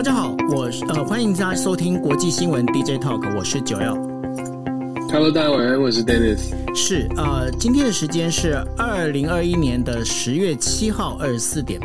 大家好，我是呃欢迎大家收听国际新闻 DJ Talk，我是九幺。Hello，大家晚安，我是 Dennis。是呃，今天的时间是二零二一年的十月七号二十四点。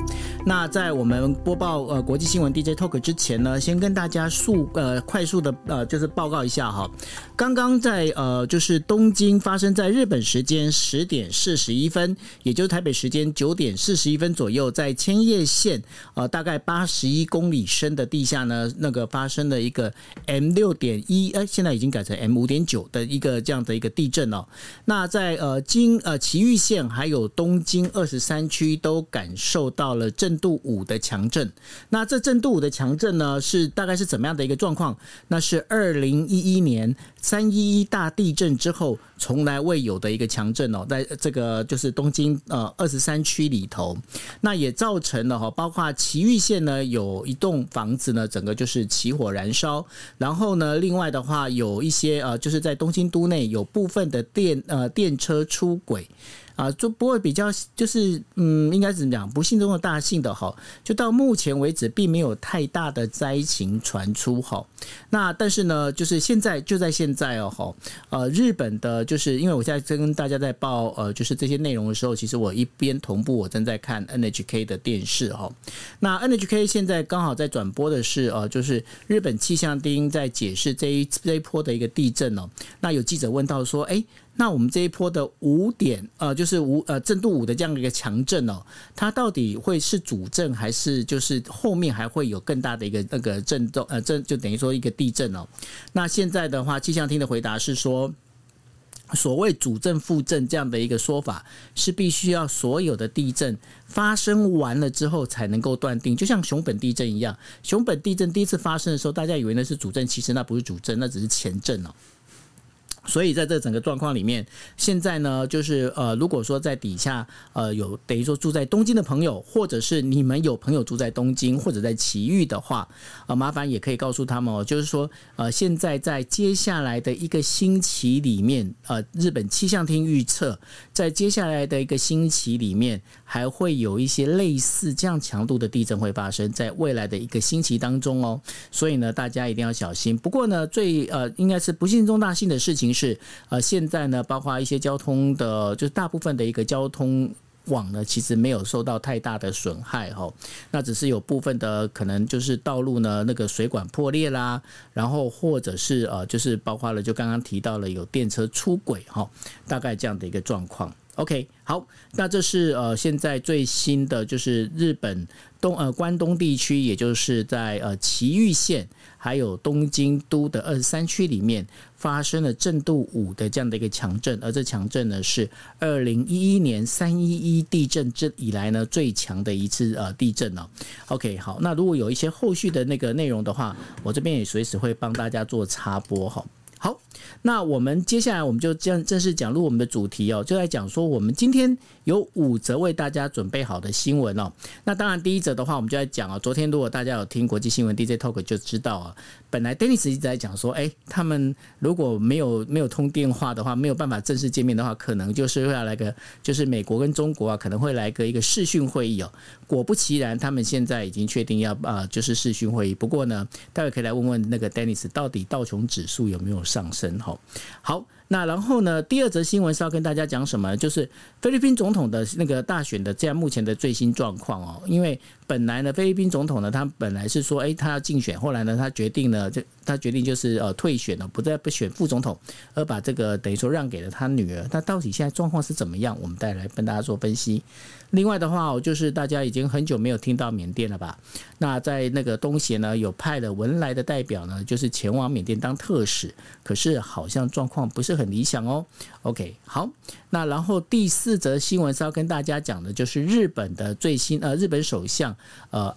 那在我们播报呃国际新闻 DJ Talk 之前呢，先跟大家速呃快速的呃就是报告一下哈。刚刚在呃就是东京发生在日本时间十点四十一分，也就是台北时间九点四十一分左右，在千叶县呃大概八十一公里深的地下呢，那个发生了一个 M 六点一，哎，现在已经改成 M 五点九的一个这样的一个地震哦。那在呃京呃埼玉县还有东京二十三区都感受到了震度五的强震。那这震度五的强震呢，是大概是怎么样的一个状况？那是二零一一年三一一大地震之后从来未有的一个强震哦，在这个就是东京呃二十三区里头，那也造成了哈，包括埼玉县呢有一栋房子呢整个就是起火燃烧，然后呢另外的话有一些呃就是在东京都内有部分的电呃电车出轨。啊，就不会比较，就是嗯，应该怎么讲？不幸中的大幸的哈，就到目前为止，并没有太大的灾情传出哈。那但是呢，就是现在就在现在哦哈，呃，日本的，就是因为我现在在跟大家在报呃，就是这些内容的时候，其实我一边同步我正在看 NHK 的电视哈。那 NHK 现在刚好在转播的是呃，就是日本气象厅在解释这一这一波的一个地震哦。那有记者问到说，哎。那我们这一波的五点，呃，就是五呃震度五的这样一个强震哦，它到底会是主震还是就是后面还会有更大的一个那个震动？呃，震就等于说一个地震哦。那现在的话，气象厅的回答是说，所谓主震副震这样的一个说法，是必须要所有的地震发生完了之后才能够断定，就像熊本地震一样，熊本地震第一次发生的时候，大家以为那是主震，其实那不是主震，那只是前震哦。所以在这整个状况里面，现在呢，就是呃，如果说在底下呃有等于说住在东京的朋友，或者是你们有朋友住在东京或者在埼玉的话，呃，麻烦也可以告诉他们哦，就是说呃，现在在接下来的一个星期里面，呃，日本气象厅预测，在接下来的一个星期里面，还会有一些类似这样强度的地震会发生在未来的一个星期当中哦。所以呢，大家一定要小心。不过呢，最呃应该是不幸中大幸的事情。是呃，现在呢，包括一些交通的，就是大部分的一个交通网呢，其实没有受到太大的损害哈。那只是有部分的可能就是道路呢，那个水管破裂啦，然后或者是呃，就是包括了就刚刚提到了有电车出轨哈，大概这样的一个状况。OK，好，那这是呃现在最新的就是日本东呃关东地区，也就是在呃埼玉县还有东京都的二十三区里面发生了震度五的这样的一个强震，而这强震呢是二零一一年三一一地震这以来呢最强的一次呃地震哦。OK，好，那如果有一些后续的那个内容的话，我这边也随时会帮大家做插播哈。那我们接下来我们就正正式讲入我们的主题哦，就来讲说我们今天有五则为大家准备好的新闻哦。那当然第一则的话，我们就来讲哦。昨天如果大家有听国际新闻 DJ Talk 就知道啊，本来 Dennis 一直在讲说，哎，他们如果没有没有通电话的话，没有办法正式见面的话，可能就是会要来个，就是美国跟中国啊，可能会来个一个视讯会议哦。果不其然，他们现在已经确定要啊，就是视讯会议。不过呢，待会可以来问问那个 Dennis，到底道琼指数有没有上升？哈，好。那然后呢？第二则新闻是要跟大家讲什么？就是菲律宾总统的那个大选的这样目前的最新状况哦。因为本来呢，菲律宾总统呢，他本来是说，哎，他要竞选，后来呢，他决定呢，就他决定就是呃退选了，不再不选副总统，而把这个等于说让给了他女儿。那到底现在状况是怎么样？我们再来跟大家做分析。另外的话我，就是大家已经很久没有听到缅甸了吧？那在那个东协呢，有派了文莱的代表呢，就是前往缅甸当特使，可是好像状况不是很理想哦。OK，好，那然后第四则新闻是要跟大家讲的，就是日本的最新呃，日本首相呃。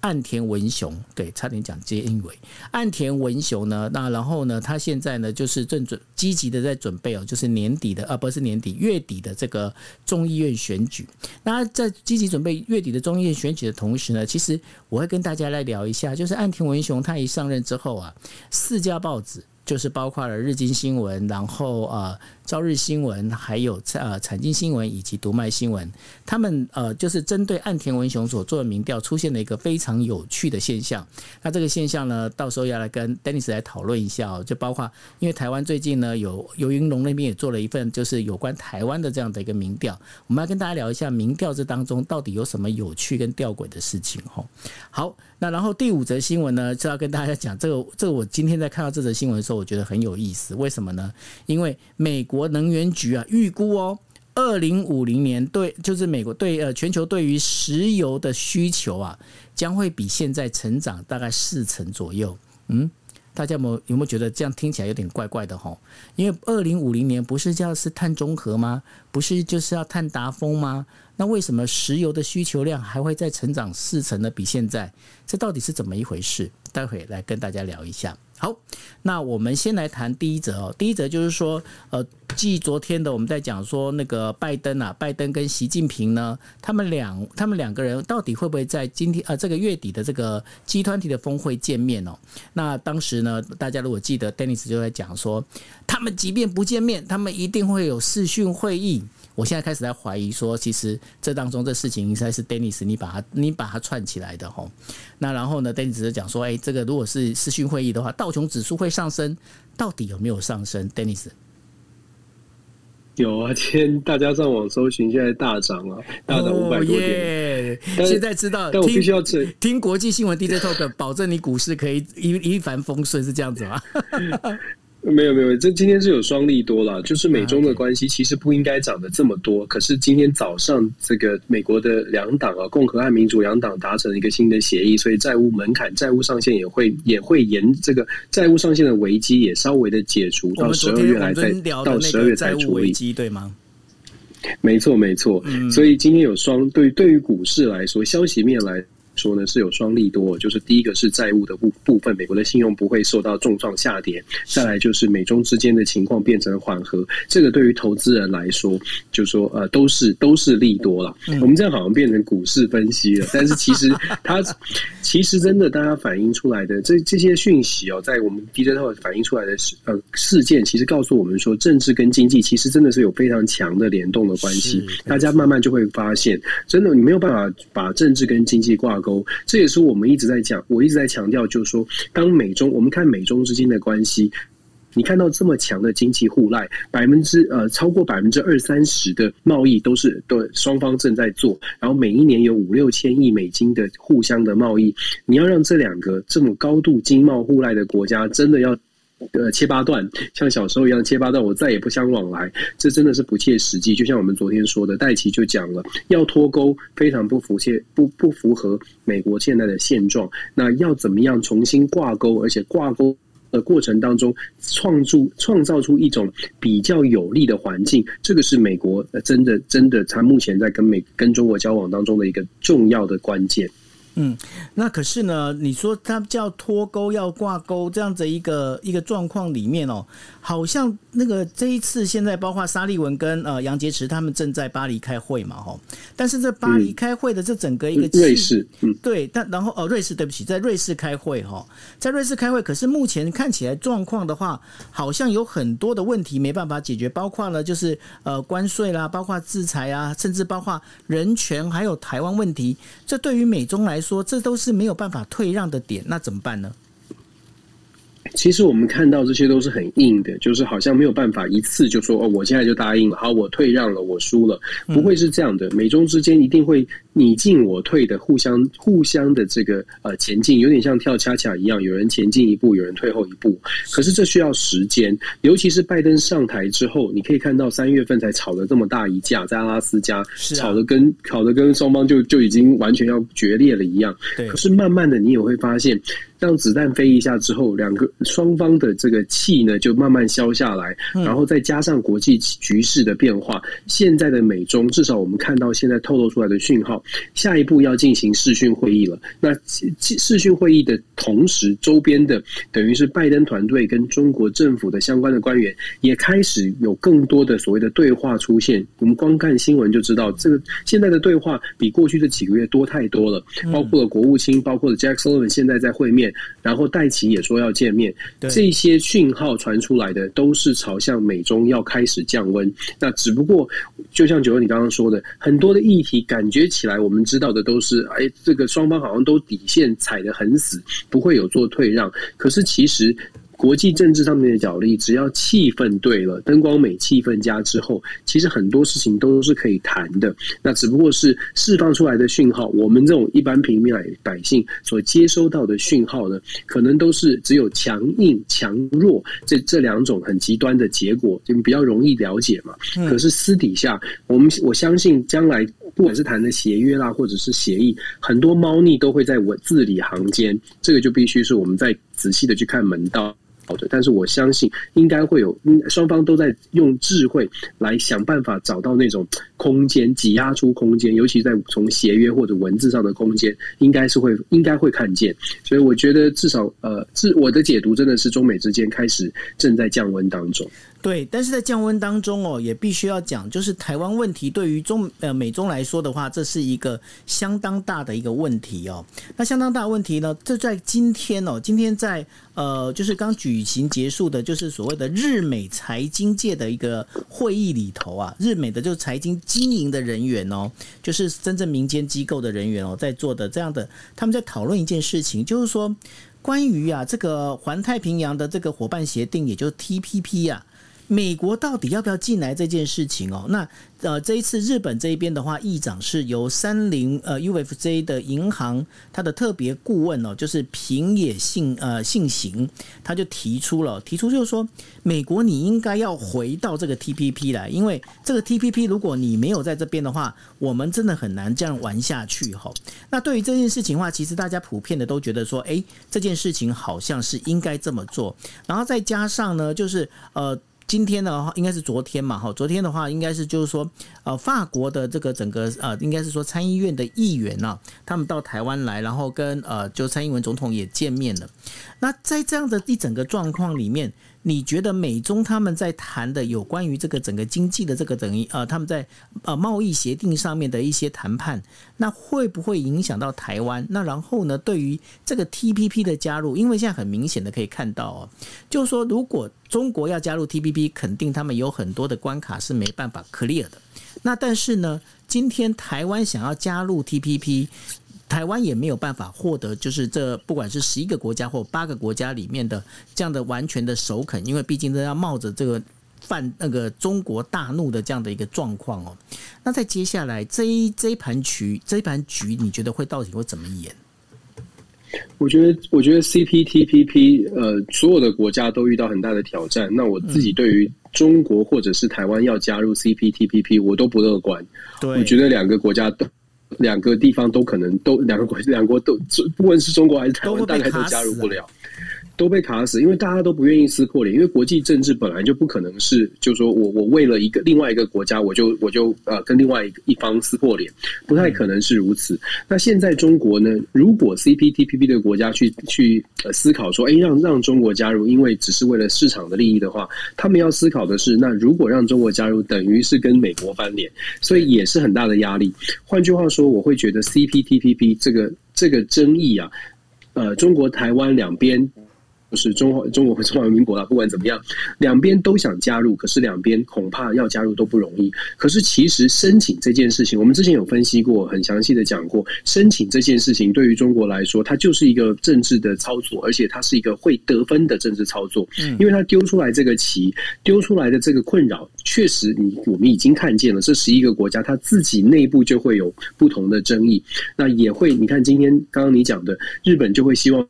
岸田文雄，对，差点讲菅义伟。岸田文雄呢，那然后呢，他现在呢，就是正准积极的在准备哦，就是年底的啊，不是年底，月底的这个众议院选举。那在积极准备月底的众议院选举的同时呢，其实我会跟大家来聊一下，就是岸田文雄他一上任之后啊，四家报纸。就是包括了日经新闻，然后啊，朝日新闻，还有呃产经新闻以及读卖新闻，他们呃就是针对岸田文雄所做的民调，出现了一个非常有趣的现象。那这个现象呢，到时候要来跟 Dennis 来讨论一下哦，就包括因为台湾最近呢有游云龙那边也做了一份，就是有关台湾的这样的一个民调，我们要跟大家聊一下民调这当中到底有什么有趣跟吊诡的事情哦。好。那然后第五则新闻呢，就要跟大家讲这个，这个我今天在看到这则新闻的时候，我觉得很有意思。为什么呢？因为美国国能源局啊预估哦，二零五零年对，就是美国对呃全球对于石油的需求啊，将会比现在成长大概四成左右。嗯，大家有没有有没有觉得这样听起来有点怪怪的吼？因为二零五零年不是叫是碳中和吗？不是就是要碳达峰吗？那为什么石油的需求量还会再成长四成呢？比现在，这到底是怎么一回事？待会来跟大家聊一下。好，那我们先来谈第一则哦。第一则就是说，呃，继昨天的我们在讲说那个拜登啊，拜登跟习近平呢，他们两他们两个人到底会不会在今天呃这个月底的这个 G20 的峰会见面哦？那当时呢，大家如果记得，Dennis 就在讲说，他们即便不见面，他们一定会有视讯会议。我现在开始在怀疑说，其实这当中这事情应该是 Dennis 你把它你把它串起来的吼。那然后呢，Dennis 就讲说，哎，这个如果是视讯会议的话，道琼指数会上升，到底有没有上升？Dennis 有啊，今天大家上网搜寻，现在大涨啊，大涨五百多点。Oh yeah, 现在知道，但我必须要听听国际新闻 DJ Talk，保证你股市可以一一帆风顺，是这样子吗？没有没有，这今天是有双利多了，就是美中的关系其实不应该涨得这么多，可是今天早上这个美国的两党啊，共和和民主两党达成了一个新的协议，所以债务门槛、债务上限也会也会延这个债务上限的危机也稍微的解除，到十二月来再到十二月才处理，对吗？没错没错，所以今天有双对对于股市来说，消息面来。说呢是有双利多，就是第一个是债务的部部分，美国的信用不会受到重创下跌；再来就是美中之间的情况变成缓和，这个对于投资人来说，就说呃都是都是利多了。我们这样好像变成股市分析了，但是其实 它其实真的大家反映出来的这这些讯息哦，在我们 DJ 套反映出来的事呃事件，其实告诉我们说，政治跟经济其实真的是有非常强的联动的关系。大家慢慢就会发现，真的你没有办法把政治跟经济挂钩。这也是我们一直在讲，我一直在强调，就是说，当美中我们看美中之间的关系，你看到这么强的经济互赖，百分之呃超过百分之二三十的贸易都是对双方正在做，然后每一年有五六千亿美金的互相的贸易，你要让这两个这么高度经贸互赖的国家真的要。呃，切八段，像小时候一样切八段，我再也不相往来，这真的是不切实际。就像我们昨天说的，戴琪就讲了，要脱钩非常不符切不不符合美国现在的现状。那要怎么样重新挂钩，而且挂钩的过程当中，创造创造出一种比较有利的环境，这个是美国真的真的，他目前在跟美跟中国交往当中的一个重要的关键。嗯，那可是呢？你说他叫脱钩要挂钩这样子一个一个状况里面哦，好像那个这一次现在包括沙利文跟呃杨洁篪他们正在巴黎开会嘛，吼。但是这巴黎开会的这整个一个瑞士，嗯，对，但然后哦，瑞士对不起，在瑞士开会哈，在瑞士开会，可是目前看起来状况的话，好像有很多的问题没办法解决，包括呢就是呃关税啦，包括制裁啊，甚至包括人权还有台湾问题，这对于美中来说。说这都是没有办法退让的点，那怎么办呢？其实我们看到这些都是很硬的，就是好像没有办法一次就说哦，我现在就答应了，好，我退让了，我输了，不会是这样的。美中之间一定会你进我退的，互相互相的这个呃前进，有点像跳恰恰一样，有人前进一步，有人退后一步。可是这需要时间，尤其是拜登上台之后，你可以看到三月份才吵了这么大一架，在阿拉斯加吵得跟吵得跟双方就就已经完全要决裂了一样。可是慢慢的你也会发现。让子弹飞一下之后，两个双方的这个气呢就慢慢消下来，然后再加上国际局势的变化，现在的美中至少我们看到现在透露出来的讯号，下一步要进行视讯会议了。那视讯会议的同时，周边的等于是拜登团队跟中国政府的相关的官员也开始有更多的所谓的对话出现。我们光看新闻就知道，这个现在的对话比过去这几个月多太多了，包括了国务卿，包括了 Jack Sullivan 现在在会面。面，然后戴奇也说要见面，这些讯号传出来的都是朝向美中要开始降温。那只不过，就像九哥你刚刚说的，很多的议题感觉起来，我们知道的都是，哎，这个双方好像都底线踩得很死，不会有做退让。可是其实。国际政治上面的角力，只要气氛对了，灯光美、气氛佳之后，其实很多事情都是可以谈的。那只不过是释放出来的讯号，我们这种一般平民百姓所接收到的讯号呢，可能都是只有强硬、强弱这这两种很极端的结果，就比较容易了解嘛。可是私底下，我们我相信将来不管是谈的协约啦，或者是协议，很多猫腻都会在我字里行间。这个就必须是我们在仔细的去看门道。但是我相信应该会有，双方都在用智慧来想办法找到那种空间，挤压出空间，尤其在从协约或者文字上的空间，应该是会应该会看见。所以我觉得至少呃，自我的解读真的是中美之间开始正在降温当中。对，但是在降温当中哦，也必须要讲，就是台湾问题对于中呃美中来说的话，这是一个相当大的一个问题哦。那相当大问题呢，这在今天哦，今天在呃，就是刚举行结束的，就是所谓的日美财经界的一个会议里头啊，日美的就是财经经营的人员哦，就是真正民间机构的人员哦，在做的这样的，他们在讨论一件事情，就是说关于啊这个环太平洋的这个伙伴协定，也就是 TPP 啊。美国到底要不要进来这件事情哦？那呃，这一次日本这一边的话，议长是由三菱呃 UFJ 的银行他的特别顾问哦，就是平野信呃信行，他就提出了提出就是说，美国你应该要回到这个 TPP 来，因为这个 TPP 如果你没有在这边的话，我们真的很难这样玩下去哈。那对于这件事情的话，其实大家普遍的都觉得说，哎，这件事情好像是应该这么做，然后再加上呢，就是呃。今天的话应该是昨天嘛，哈，昨天的话应该是就是说，呃，法国的这个整个呃，应该是说参议院的议员呢，他们到台湾来，然后跟呃，就蔡英文总统也见面了。那在这样的一整个状况里面。你觉得美中他们在谈的有关于这个整个经济的这个等于呃，他们在呃贸易协定上面的一些谈判，那会不会影响到台湾？那然后呢，对于这个 TPP 的加入，因为现在很明显的可以看到哦，就是说如果中国要加入 TPP，肯定他们有很多的关卡是没办法 clear 的。那但是呢，今天台湾想要加入 TPP。台湾也没有办法获得，就是这不管是十一个国家或八个国家里面的这样的完全的首肯，因为毕竟都要冒着这个犯那个中国大怒的这样的一个状况哦。那在接下来这一这一盘局，这一盘局，你觉得会到底会怎么演？我觉得，我觉得 CPTPP 呃，所有的国家都遇到很大的挑战。那我自己对于中国或者是台湾要加入 CPTPP，我都不乐观。对，我觉得两个国家都。两个地方都可能都两个国两国都，不管是中国还是台湾，大概都加入不了。都被卡死，因为大家都不愿意撕破脸，因为国际政治本来就不可能是，就是说我我为了一个另外一个国家，我就我就呃跟另外一一方撕破脸，不太可能是如此。那现在中国呢，如果 CPTPP 的国家去去呃思考说，哎，让让中国加入，因为只是为了市场的利益的话，他们要思考的是，那如果让中国加入，等于是跟美国翻脸，所以也是很大的压力。换句话说，我会觉得 CPTPP 这个这个争议啊，呃，中国台湾两边。就是中华中国和中华民国啊，不管怎么样，两边都想加入，可是两边恐怕要加入都不容易。可是其实申请这件事情，我们之前有分析过，很详细的讲过，申请这件事情对于中国来说，它就是一个政治的操作，而且它是一个会得分的政治操作。嗯，因为它丢出来这个棋，丢出来的这个困扰，确实你我们已经看见了，这十一个国家它自己内部就会有不同的争议，那也会你看今天刚刚你讲的，日本就会希望。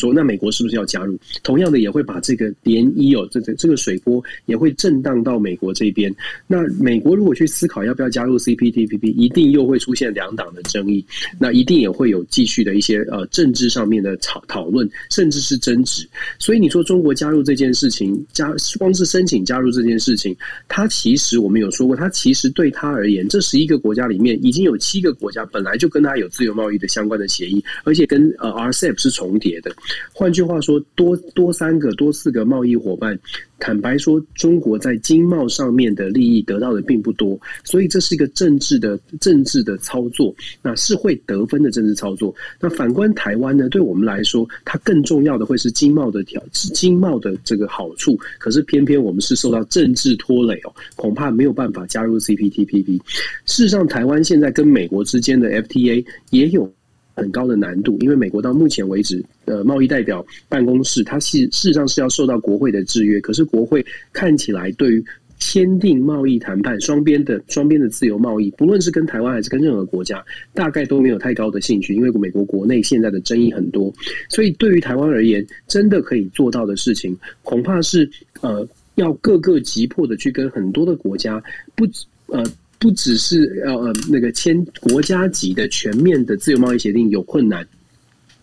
说那美国是不是要加入？同样的也会把这个涟漪哦，这个这个水波也会震荡到美国这边。那美国如果去思考要不要加入 CPTPP，一定又会出现两党的争议。那一定也会有继续的一些呃政治上面的讨讨论，甚至是争执。所以你说中国加入这件事情，加光是申请加入这件事情，它其实我们有说过，它其实对他而言，这十一个国家里面已经有七个国家本来就跟他有自由贸易的相关的协议，而且跟呃 RCEP 是重叠的。换句话说，多多三个、多四个贸易伙伴，坦白说，中国在经贸上面的利益得到的并不多，所以这是一个政治的政治的操作，那是会得分的政治操作。那反观台湾呢，对我们来说，它更重要的会是经贸的条经贸的这个好处。可是偏偏我们是受到政治拖累哦，恐怕没有办法加入 CPTPP。事实上，台湾现在跟美国之间的 FTA 也有很高的难度，因为美国到目前为止，呃，贸易代表办公室它是事实上是要受到国会的制约，可是国会看起来对于签订贸易谈判双边的双边的自由贸易，不论是跟台湾还是跟任何国家，大概都没有太高的兴趣，因为美国国内现在的争议很多，所以对于台湾而言，真的可以做到的事情，恐怕是呃，要各个急迫的去跟很多的国家不呃。不只是要呃那个签国家级的全面的自由贸易协定有困难。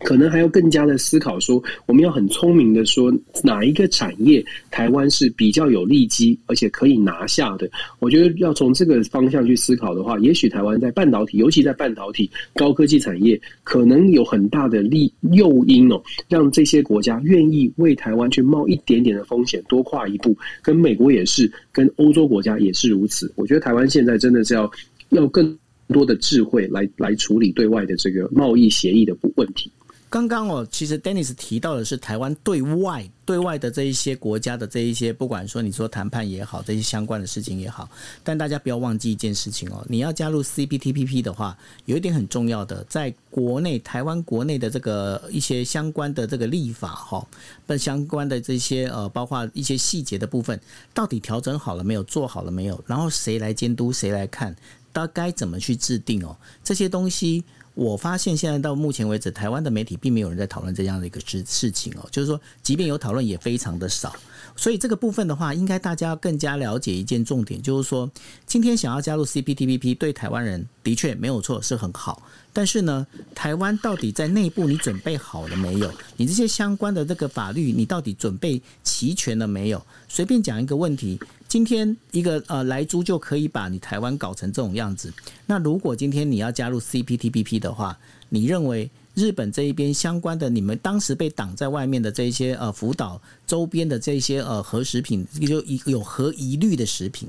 可能还要更加的思考说，我们要很聪明的说，哪一个产业台湾是比较有利基，而且可以拿下的。我觉得要从这个方向去思考的话，也许台湾在半导体，尤其在半导体高科技产业，可能有很大的利诱因哦，让这些国家愿意为台湾去冒一点点的风险，多跨一步。跟美国也是，跟欧洲国家也是如此。我觉得台湾现在真的是要要更多的智慧来来处理对外的这个贸易协议的问题。刚刚哦，其实 Dennis 提到的是台湾对外对外的这一些国家的这一些，不管说你说谈判也好，这些相关的事情也好，但大家不要忘记一件事情哦，你要加入 CPTPP 的话，有一点很重要的，在国内台湾国内的这个一些相关的这个立法哈，跟相关的这些呃，包括一些细节的部分，到底调整好了没有，做好了没有，然后谁来监督，谁来看，大该怎么去制定哦，这些东西。我发现现在到目前为止，台湾的媒体并没有人在讨论这样的一个事事情哦，就是说，即便有讨论，也非常的少。所以这个部分的话，应该大家更加了解一件重点，就是说，今天想要加入 CPTPP，对台湾人的确没有错，是很好。但是呢，台湾到底在内部你准备好了没有？你这些相关的这个法律，你到底准备齐全了没有？随便讲一个问题，今天一个呃莱猪就可以把你台湾搞成这种样子。那如果今天你要加入 CPTPP 的话，你认为？日本这一边相关的，你们当时被挡在外面的这一些呃福岛周边的这一些呃核食品，就有核疑虑的食品，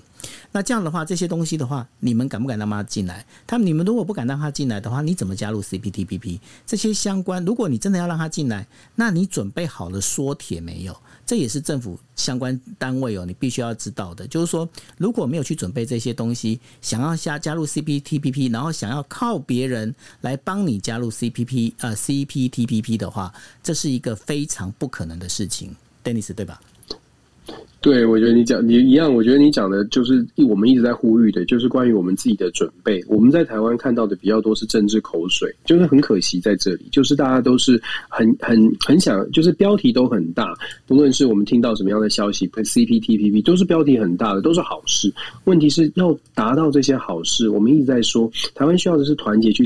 那这样的话，这些东西的话，你们敢不敢让他进来？他们你们如果不敢让他进来的话，你怎么加入 CPTPP？这些相关，如果你真的要让他进来，那你准备好了缩铁没有？这也是政府相关单位哦，你必须要知道的，就是说，如果没有去准备这些东西，想要加加入 CPTPP，然后想要靠别人来帮你加入 CPP 啊 CPTPP 的话，这是一个非常不可能的事情，Dennis 对吧？对，我觉得你讲你一样，我觉得你讲的就是我们一直在呼吁的，就是关于我们自己的准备。我们在台湾看到的比较多是政治口水，就是很可惜在这里，就是大家都是很很很想，就是标题都很大，不论是我们听到什么样的消息，CPTPP 都是标题很大的，都是好事。问题是要达到这些好事，我们一直在说，台湾需要的是团结去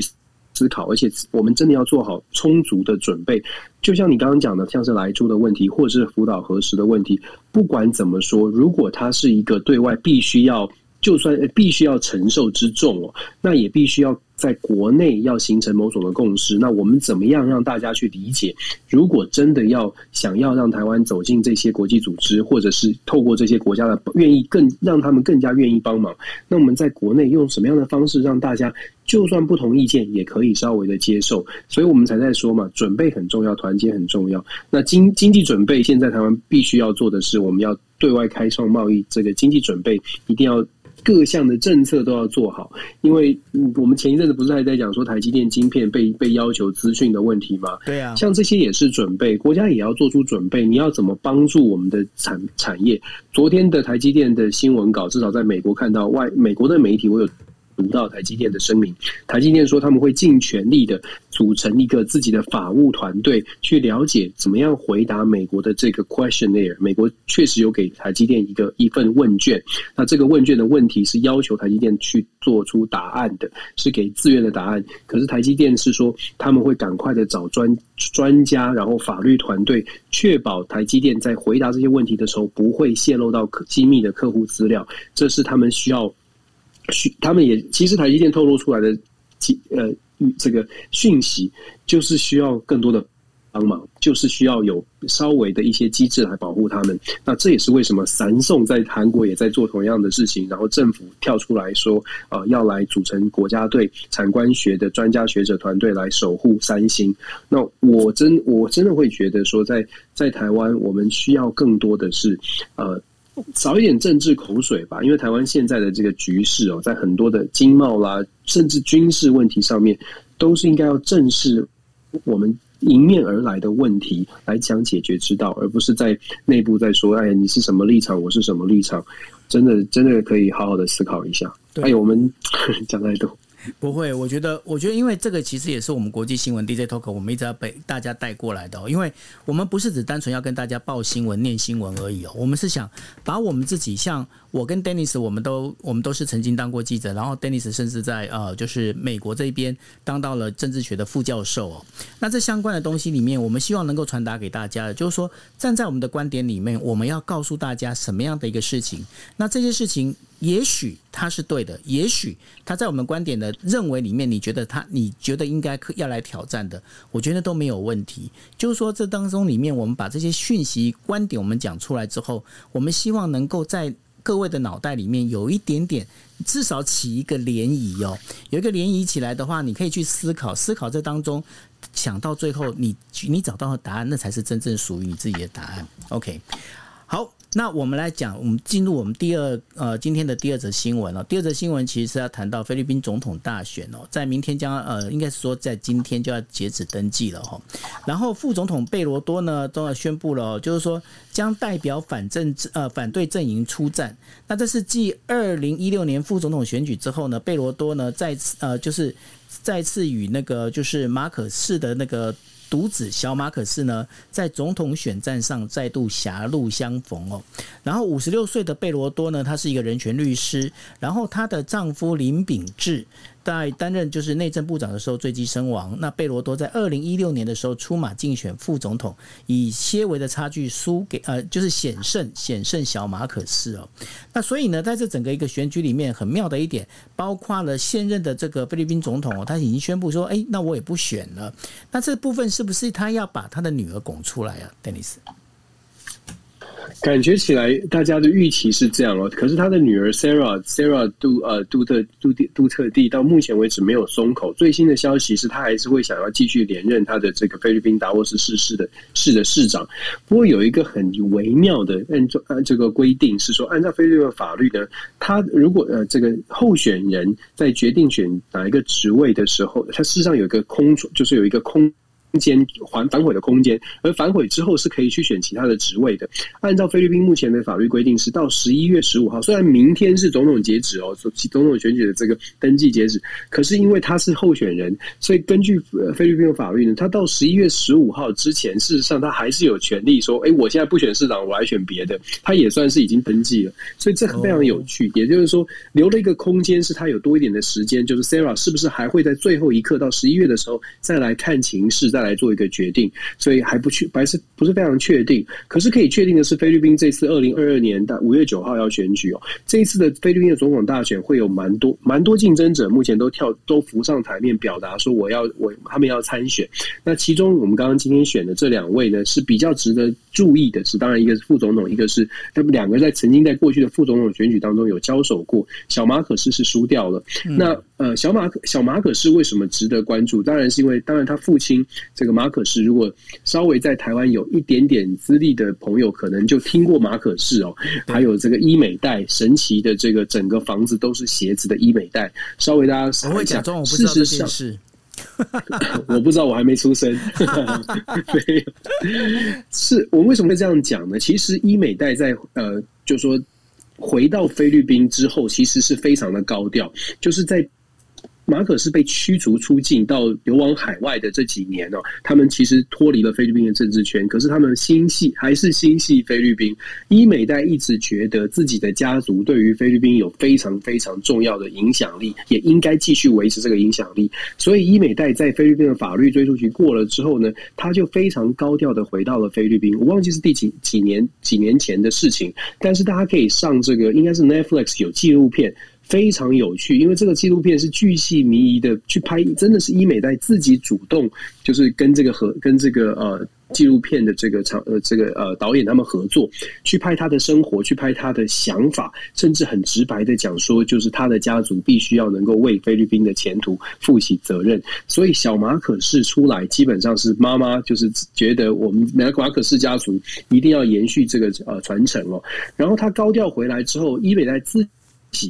思考，而且我们真的要做好充足的准备。就像你刚刚讲的，像是来租的问题，或者是辅导核实的问题，不管怎么说，如果它是一个对外必须要，就算必须要承受之重哦，那也必须要。在国内要形成某种的共识，那我们怎么样让大家去理解？如果真的要想要让台湾走进这些国际组织，或者是透过这些国家的愿意更让他们更加愿意帮忙，那我们在国内用什么样的方式让大家就算不同意见也可以稍微的接受？所以我们才在说嘛，准备很重要，团结很重要。那经经济准备，现在台湾必须要做的是，我们要对外开创贸易，这个经济准备一定要。各项的政策都要做好，因为我们前一阵子不是还在讲说台积电晶片被被要求资讯的问题吗？对啊，像这些也是准备，国家也要做出准备。你要怎么帮助我们的产产业？昨天的台积电的新闻稿，至少在美国看到外美国的媒体，我有。读到台积电的声明，台积电说他们会尽全力的组成一个自己的法务团队，去了解怎么样回答美国的这个 questionnaire。美国确实有给台积电一个一份问卷，那这个问卷的问题是要求台积电去做出答案的，是给自愿的答案。可是台积电是说他们会赶快的找专专家，然后法律团队，确保台积电在回答这些问题的时候不会泄露到可机密的客户资料，这是他们需要。他们也其实台积电透露出来的，呃，这个讯息就是需要更多的帮忙，就是需要有稍微的一些机制来保护他们。那这也是为什么三送在韩国也在做同样的事情，然后政府跳出来说，呃，要来组成国家队产官学的专家学者团队来守护三星。那我真我真的会觉得说在，在在台湾，我们需要更多的是呃少一点政治口水吧，因为台湾现在的这个局势哦，在很多的经贸啦，甚至军事问题上面，都是应该要正视我们。迎面而来的问题来讲解决之道，而不是在内部在说：“哎呀，你是什么立场，我是什么立场。”真的，真的可以好好的思考一下。哎呦，我们 讲太多。不会，我觉得，我觉得，因为这个其实也是我们国际新闻 DJ Talk，我们一直要被大家带过来的。因为我们不是只单纯要跟大家报新闻、念新闻而已哦，我们是想把我们自己，像我跟 Dennis，我们都我们都是曾经当过记者，然后 Dennis 甚至在呃，就是美国这边当到了政治学的副教授哦。那这相关的东西里面，我们希望能够传达给大家的，就是说站在我们的观点里面，我们要告诉大家什么样的一个事情。那这些事情。也许他是对的，也许他在我们观点的认为里面，你觉得他你觉得应该要来挑战的，我觉得都没有问题。就是说，这当中里面，我们把这些讯息观点我们讲出来之后，我们希望能够在各位的脑袋里面有一点点，至少起一个涟漪哦。有一个涟漪起来的话，你可以去思考，思考这当中想到最后，你你找到的答案，那才是真正属于你自己的答案。OK，好。那我们来讲，我们进入我们第二呃今天的第二则新闻了。第二则新闻其实是要谈到菲律宾总统大选哦，在明天将呃应该是说在今天就要截止登记了哈。然后副总统贝罗多呢都要宣布了，就是说将代表反政呃反对阵营出战。那这是继二零一六年副总统选举之后呢，贝罗多呢再次呃就是再次与那个就是马可仕的那个。独子小马可是呢，在总统选战上再度狭路相逢哦。然后五十六岁的贝罗多呢，他是一个人权律师。然后她的丈夫林秉志。在担任就是内政部长的时候坠机身亡。那贝罗多在二零一六年的时候出马竞选副总统，以些微的差距输给呃，就是险胜险胜小马可斯哦。那所以呢，在这整个一个选举里面，很妙的一点，包括了现任的这个菲律宾总统哦，他已经宣布说，哎，那我也不选了。那这部分是不是他要把他的女儿拱出来啊丹尼斯感觉起来，大家的预期是这样哦。可是他的女儿 Sarah Sarah 杜呃杜特杜蒂杜特蒂到目前为止没有松口。最新的消息是他还是会想要继续连任他的这个菲律宾达沃斯市市的市的市长。不过有一个很微妙的按照按这个规定是说，按照菲律宾法律呢，他如果呃这个候选人在决定选哪一个职位的时候，他事实上有一个空，就是有一个空。间还反悔的空间，而反悔之后是可以去选其他的职位的。按照菲律宾目前的法律规定，是到十一月十五号。虽然明天是总统截止哦，总统选举的这个登记截止，可是因为他是候选人，所以根据菲律宾的法律呢，他到十一月十五号之前，事实上他还是有权利说：“哎，我现在不选市长，我来选别的。”他也算是已经登记了，所以这非常有趣。也就是说，留了一个空间，是他有多一点的时间。就是 Sarah 是不是还会在最后一刻到十一月的时候再来看情势？再来做一个决定，所以还不确，还是不是非常确定。可是可以确定的是，菲律宾这次二零二二年的五月九号要选举哦。这一次的菲律宾的总统大选会有蛮多蛮多竞争者，目前都跳都浮上台面，表达说我要我他们要参选。那其中我们刚刚今天选的这两位呢，是比较值得注意的是，当然一个是副总统，一个是他们两个在曾经在过去的副总统选举当中有交手过。小马可是是输掉了。嗯、那呃，小马小马可是为什么值得关注？当然是因为，当然他父亲这个马。可是，如果稍微在台湾有一点点资历的朋友，可能就听过马可仕哦。还有这个医美袋，神奇的这个整个房子都是鞋子的医美袋。稍微大家想一下，事实上是，我不知道，我还没出生。没有，是我为什么会这样讲呢？其实医美代在呃，就说回到菲律宾之后，其实是非常的高调，就是在。马可是被驱逐出境到流亡海外的这几年哦，他们其实脱离了菲律宾的政治圈，可是他们心系还是心系菲律宾。伊美代一直觉得自己的家族对于菲律宾有非常非常重要的影响力，也应该继续维持这个影响力。所以伊美代在菲律宾的法律追诉期过了之后呢，他就非常高调的回到了菲律宾。我忘记是第几几年几年前的事情，但是大家可以上这个应该是 Netflix 有纪录片。非常有趣，因为这个纪录片是巨细靡遗的去拍，真的是医美在自己主动，就是跟这个和跟这个呃。纪录片的这个场呃，这个呃导演他们合作去拍他的生活，去拍他的想法，甚至很直白的讲说，就是他的家族必须要能够为菲律宾的前途负起责任。所以小马可仕出来，基本上是妈妈就是觉得我们马马可仕家族一定要延续这个呃传承哦。然后他高调回来之后，伊美在自。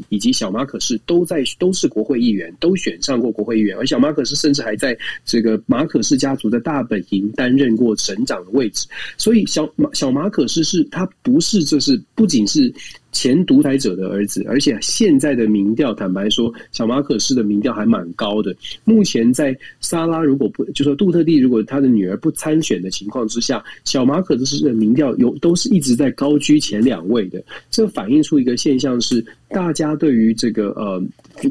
以及小马可是都在都是国会议员，都选上过国会议员，而小马可是甚至还在这个马可仕家族的大本营担任过省长的位置，所以小马小马可是是他不是就是不仅是。前独裁者的儿子，而且现在的民调，坦白说，小马可斯的民调还蛮高的。目前在萨拉如果不，就说杜特地如果他的女儿不参选的情况之下，小马可斯的民调有都是一直在高居前两位的。这反映出一个现象是，大家对于这个呃，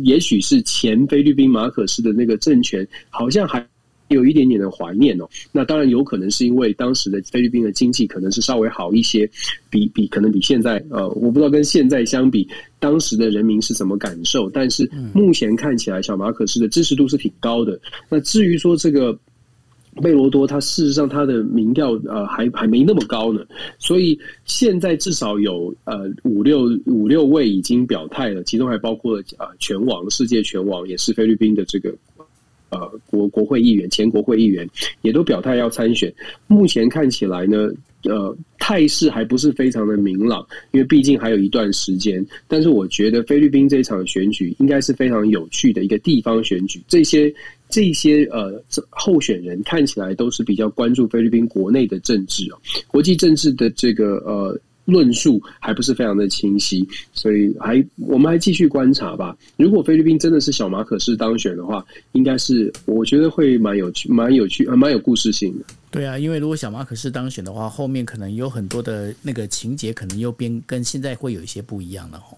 也许是前菲律宾马可斯的那个政权，好像还。有一点点的怀念哦，那当然有可能是因为当时的菲律宾的经济可能是稍微好一些，比比可能比现在呃，我不知道跟现在相比，当时的人民是怎么感受，但是目前看起来小马可仕的支持度是挺高的。那至于说这个贝罗多，他事实上他的民调呃还还没那么高呢，所以现在至少有呃五六五六位已经表态了，其中还包括了呃拳王世界拳王也是菲律宾的这个。呃，国国会议员、前国会议员也都表态要参选。目前看起来呢，呃，态势还不是非常的明朗，因为毕竟还有一段时间。但是我觉得菲律宾这场选举应该是非常有趣的一个地方选举。这些这些呃候选人看起来都是比较关注菲律宾国内的政治哦，国际政治的这个呃。论述还不是非常的清晰，所以还我们还继续观察吧。如果菲律宾真的是小马可仕当选的话，应该是我觉得会蛮有趣、蛮有趣、蛮有故事性的。对啊，因为如果小马可仕当选的话，后面可能有很多的那个情节，可能又变跟现在会有一些不一样了哦。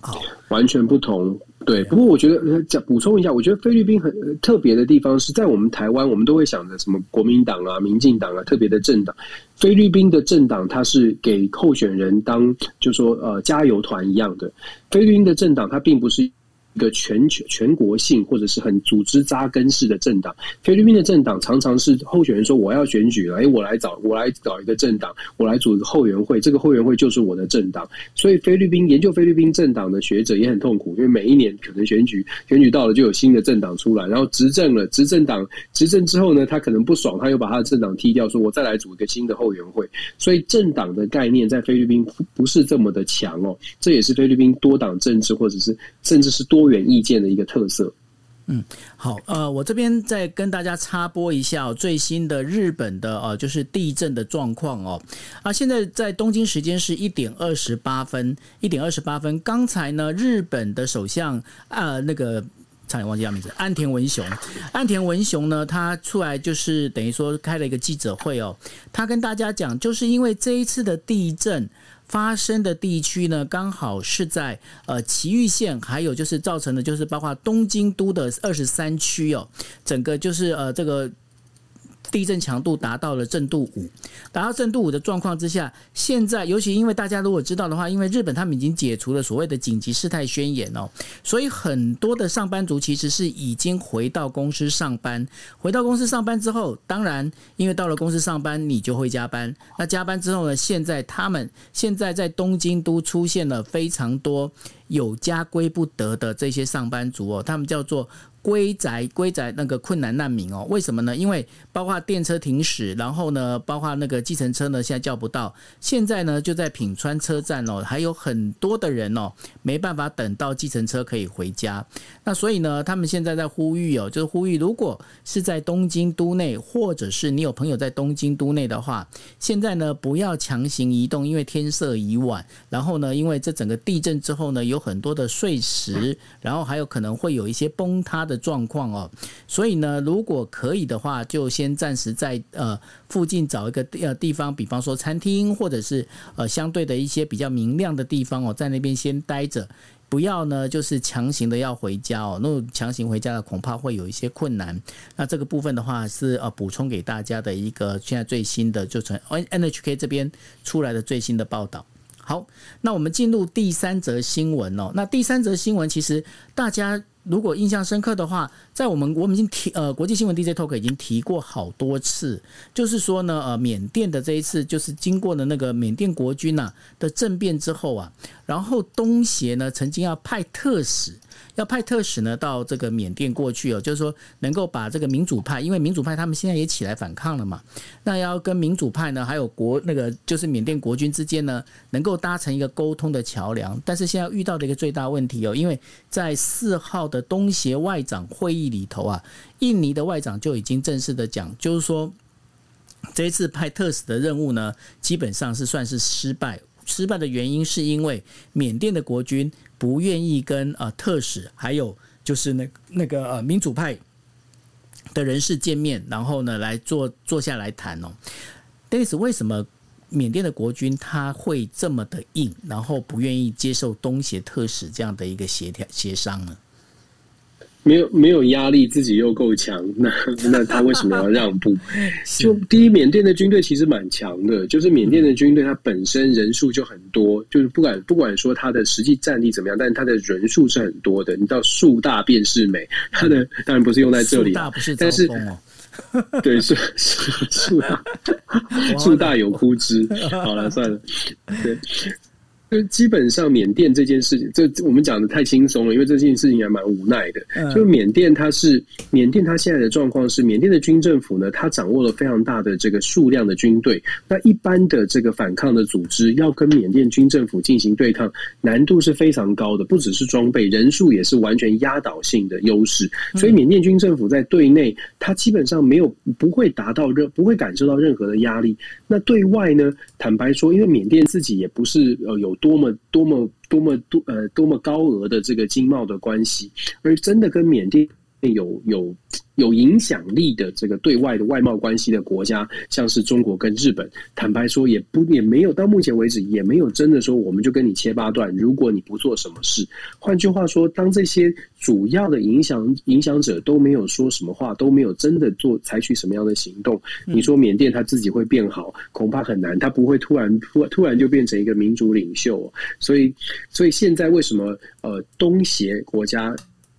好，完全不同。对，不过我觉得讲补充一下，我觉得菲律宾很特别的地方是在我们台湾，我们都会想着什么国民党啊、民进党啊，特别的政党。菲律宾的政党，它是给候选人当，就说呃加油团一样的。菲律宾的政党，它并不是。一个全全全国性或者是很组织扎根式的政党，菲律宾的政党常常是候选人说我要选举了，哎，我来找我来找一个政党，我来组后援会，这个后援会就是我的政党。所以菲律宾研究菲律宾政党的学者也很痛苦，因为每一年可能选举选举到了就有新的政党出来，然后执政了，执政党执政之后呢，他可能不爽，他又把他的政党踢掉，说我再来组一个新的后援会。所以政党的概念在菲律宾不是这么的强哦，这也是菲律宾多党政治或者是甚至是多。多元意见的一个特色。嗯，好，呃，我这边再跟大家插播一下最新的日本的呃，就是地震的状况哦。啊，现在在东京时间是一点二十八分，一点二十八分。刚才呢，日本的首相、呃，那个差点忘记他名字，岸田文雄。岸田文雄呢，他出来就是等于说开了一个记者会哦，他跟大家讲，就是因为这一次的地震。发生的地区呢，刚好是在呃埼玉县，还有就是造成的，就是包括东京都的二十三区哦，整个就是呃这个。地震强度达到了震度五，达到震度五的状况之下，现在尤其因为大家如果知道的话，因为日本他们已经解除了所谓的紧急事态宣言哦，所以很多的上班族其实是已经回到公司上班。回到公司上班之后，当然因为到了公司上班，你就会加班。那加班之后呢，现在他们现在在东京都出现了非常多有家归不得的这些上班族哦，他们叫做。归宅归宅那个困难难民哦，为什么呢？因为包括电车停驶，然后呢，包括那个计程车呢，现在叫不到。现在呢，就在品川车站哦，还有很多的人哦，没办法等到计程车可以回家。那所以呢，他们现在在呼吁哦，就是呼吁，如果是在东京都内，或者是你有朋友在东京都内的话，现在呢，不要强行移动，因为天色已晚。然后呢，因为这整个地震之后呢，有很多的碎石，然后还有可能会有一些崩塌的状况哦，所以呢，如果可以的话，就先暂时在呃附近找一个呃地方，比方说餐厅，或者是呃相对的一些比较明亮的地方哦，在那边先待着，不要呢就是强行的要回家哦，那强行回家的恐怕会有一些困难。那这个部分的话是呃补充给大家的一个现在最新的，就从 NHK 这边出来的最新的报道。好，那我们进入第三则新闻哦。那第三则新闻其实大家。如果印象深刻的话，在我们我们已经提呃国际新闻 DJ Talk 已经提过好多次，就是说呢呃缅甸的这一次就是经过了那个缅甸国军呐、的政变之后啊，然后东协呢曾经要派特使。要派特使呢到这个缅甸过去哦，就是说能够把这个民主派，因为民主派他们现在也起来反抗了嘛，那要跟民主派呢还有国那个就是缅甸国军之间呢能够搭成一个沟通的桥梁。但是现在遇到的一个最大问题哦，因为在四号的东协外长会议里头啊，印尼的外长就已经正式的讲，就是说这一次派特使的任务呢，基本上是算是失败。失败的原因是因为缅甸的国军不愿意跟呃特使，还有就是那那个呃民主派的人士见面，然后呢来坐坐下来谈哦。但是为什么缅甸的国军他会这么的硬，然后不愿意接受东协特使这样的一个协调协商呢？没有没有压力，自己又够强，那那他为什么要让步？就第一，缅甸的军队其实蛮强的，就是缅甸的军队它本身人数就很多，就是不管不管说它的实际战力怎么样，但是它的人数是很多的。你知道树大便是美，它的当然不是用在这里，大不是但是 对树树大树大有枯枝，好了算了，对。就基本上，缅甸这件事情，这我们讲的太轻松了，因为这件事情还蛮无奈的。就缅甸，它是缅甸，它现在的状况是，缅甸的军政府呢，它掌握了非常大的这个数量的军队。那一般的这个反抗的组织要跟缅甸军政府进行对抗，难度是非常高的，不只是装备，人数也是完全压倒性的优势。所以，缅甸军政府在对内，它基本上没有不会达到任不会感受到任何的压力。那对外呢，坦白说，因为缅甸自己也不是呃有。多么多么多么多呃多么高额的这个经贸的关系，而真的跟缅甸有有。有影响力的这个对外的外贸关系的国家，像是中国跟日本，坦白说也不也没有到目前为止也没有真的说我们就跟你切八段。如果你不做什么事，换句话说，当这些主要的影响影响者都没有说什么话，都没有真的做采取什么样的行动，你说缅甸他自己会变好，恐怕很难。他不会突然突突然就变成一个民主领袖。所以，所以现在为什么呃东协国家？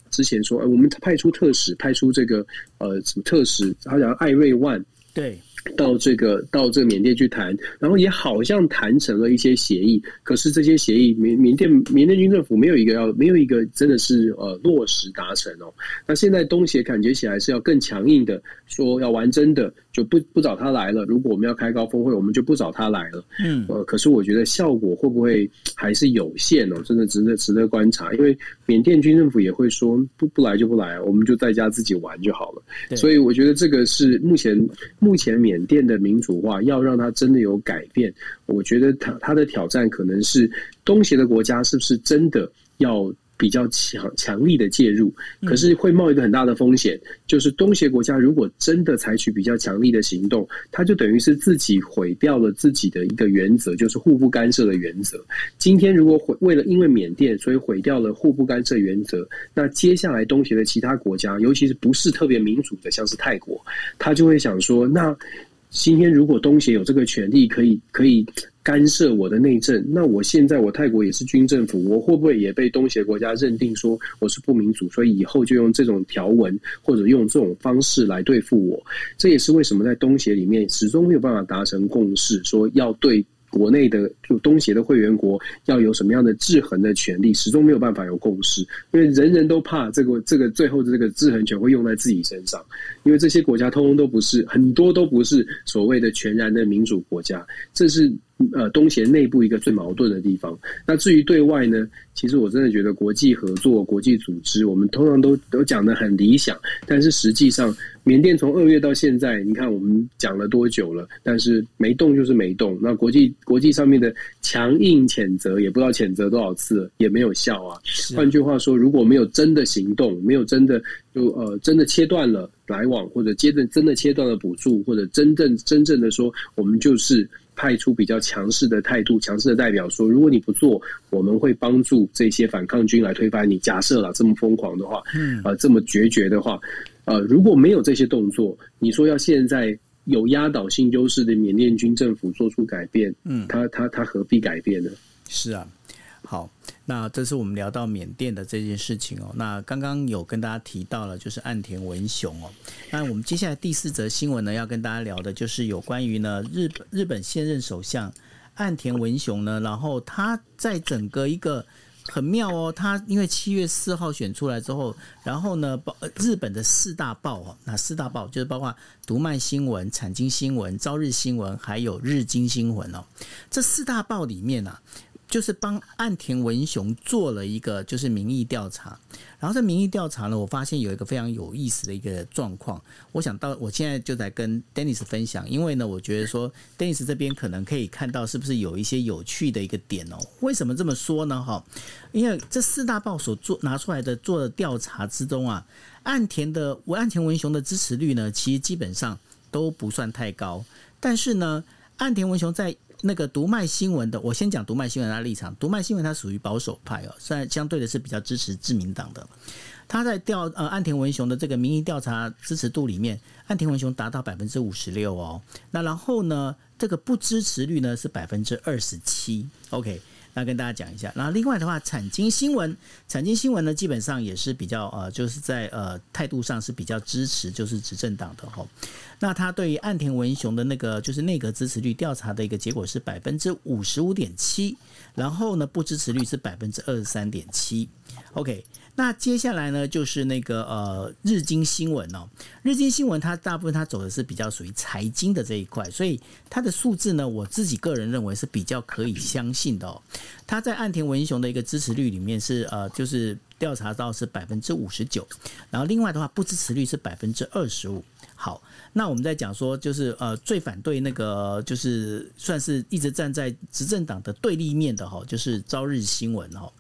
之前说，呃，我们派出特使，派出这个呃什么特使，好像艾瑞万，对。到这个到这个缅甸去谈，然后也好像谈成了一些协议，可是这些协议缅缅甸缅甸军政府没有一个要没有一个真的是呃落实达成哦。那现在东协感觉起来是要更强硬的说要玩真的，就不不找他来了。如果我们要开高峰会，我们就不找他来了。嗯，呃，可是我觉得效果会不会还是有限哦？真的值得值得观察，因为缅甸军政府也会说不不来就不来，我们就在家自己玩就好了。所以我觉得这个是目前目前缅。缅甸的民主化要让它真的有改变，我觉得它它的挑战可能是东协的国家是不是真的要比较强强力的介入？可是会冒一个很大的风险，就是东协国家如果真的采取比较强力的行动，它就等于是自己毁掉了自己的一个原则，就是互不干涉的原则。今天如果毁为了因为缅甸，所以毁掉了互不干涉原则，那接下来东协的其他国家，尤其是不是特别民主的，像是泰国，他就会想说那。今天如果东协有这个权利，可以可以干涉我的内政，那我现在我泰国也是军政府，我会不会也被东协国家认定说我是不民主？所以以后就用这种条文或者用这种方式来对付我？这也是为什么在东协里面始终没有办法达成共识，说要对。国内的就东协的会员国要有什么样的制衡的权利，始终没有办法有共识，因为人人都怕这个这个最后的这个制衡权会用在自己身上，因为这些国家通通都不是，很多都不是所谓的全然的民主国家，这是。呃，东协内部一个最矛盾的地方。那至于对外呢，其实我真的觉得国际合作、国际组织，我们通常都都讲的很理想，但是实际上，缅甸从二月到现在，你看我们讲了多久了？但是没动就是没动。那国际国际上面的强硬谴责，也不知道谴责多少次了，也没有效啊。换句话说，如果没有真的行动，没有真的就呃真的切断了来往，或者接着真的切断了补助，或者真正真正的说，我们就是。派出比较强势的态度，强势的代表说：“如果你不做，我们会帮助这些反抗军来推翻你。”假设了这么疯狂的话，嗯，呃，这么决绝的话，呃，如果没有这些动作，你说要现在有压倒性优势的缅甸军政府做出改变，嗯，他他他何必改变呢？是啊。好，那这是我们聊到缅甸的这件事情哦。那刚刚有跟大家提到了，就是岸田文雄哦。那我们接下来第四则新闻呢，要跟大家聊的就是有关于呢日日本现任首相岸田文雄呢，然后他在整个一个很妙哦，他因为七月四号选出来之后，然后呢，报日本的四大报哦，那四大报就是包括读卖新闻、产经新闻、朝日新闻，还有日经新闻哦。这四大报里面啊。就是帮岸田文雄做了一个就是民意调查，然后这民意调查呢，我发现有一个非常有意思的一个状况，我想到我现在就在跟 Dennis 分享，因为呢，我觉得说 Dennis 这边可能可以看到是不是有一些有趣的一个点哦？为什么这么说呢？哈，因为这四大报所做拿出来的做的调查之中啊，岸田的岸田文雄的支持率呢，其实基本上都不算太高，但是呢，岸田文雄在那个读卖新闻的，我先讲读卖新闻的立场。读卖新闻它属于保守派哦，虽然相对的是比较支持自民党的。他在调呃岸田文雄的这个民意调查支持度里面，岸田文雄达到百分之五十六哦。那然后呢，这个不支持率呢是百分之二十七。OK。要跟大家讲一下，那另外的话，产经新闻，产经新闻呢，基本上也是比较呃，就是在呃态度上是比较支持，就是执政党的吼。那他对于岸田文雄的那个就是内阁支持率调查的一个结果是百分之五十五点七，然后呢不支持率是百分之二十三点七。OK。那接下来呢，就是那个呃，日经新闻哦，日经新闻它大部分它走的是比较属于财经的这一块，所以它的数字呢，我自己个人认为是比较可以相信的哦。它在岸田文雄的一个支持率里面是呃，就是调查到是百分之五十九，然后另外的话不支持率是百分之二十五。好，那我们在讲说，就是呃，最反对那个，就是算是一直站在执政党的对立面的哈，就是朝日新闻哈。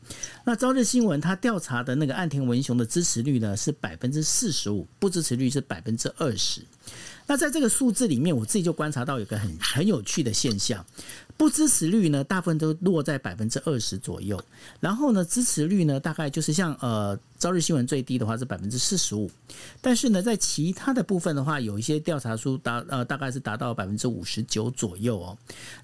那朝日新闻它调查的那个岸田文雄的支持率呢是百分之四十五，不支持率是百分之二十。那在这个数字里面，我自己就观察到有个很很有趣的现象。不支持率呢，大部分都落在百分之二十左右。然后呢，支持率呢，大概就是像呃，朝日新闻最低的话是百分之四十五。但是呢，在其他的部分的话，有一些调查书达呃，大概是达到百分之五十九左右哦。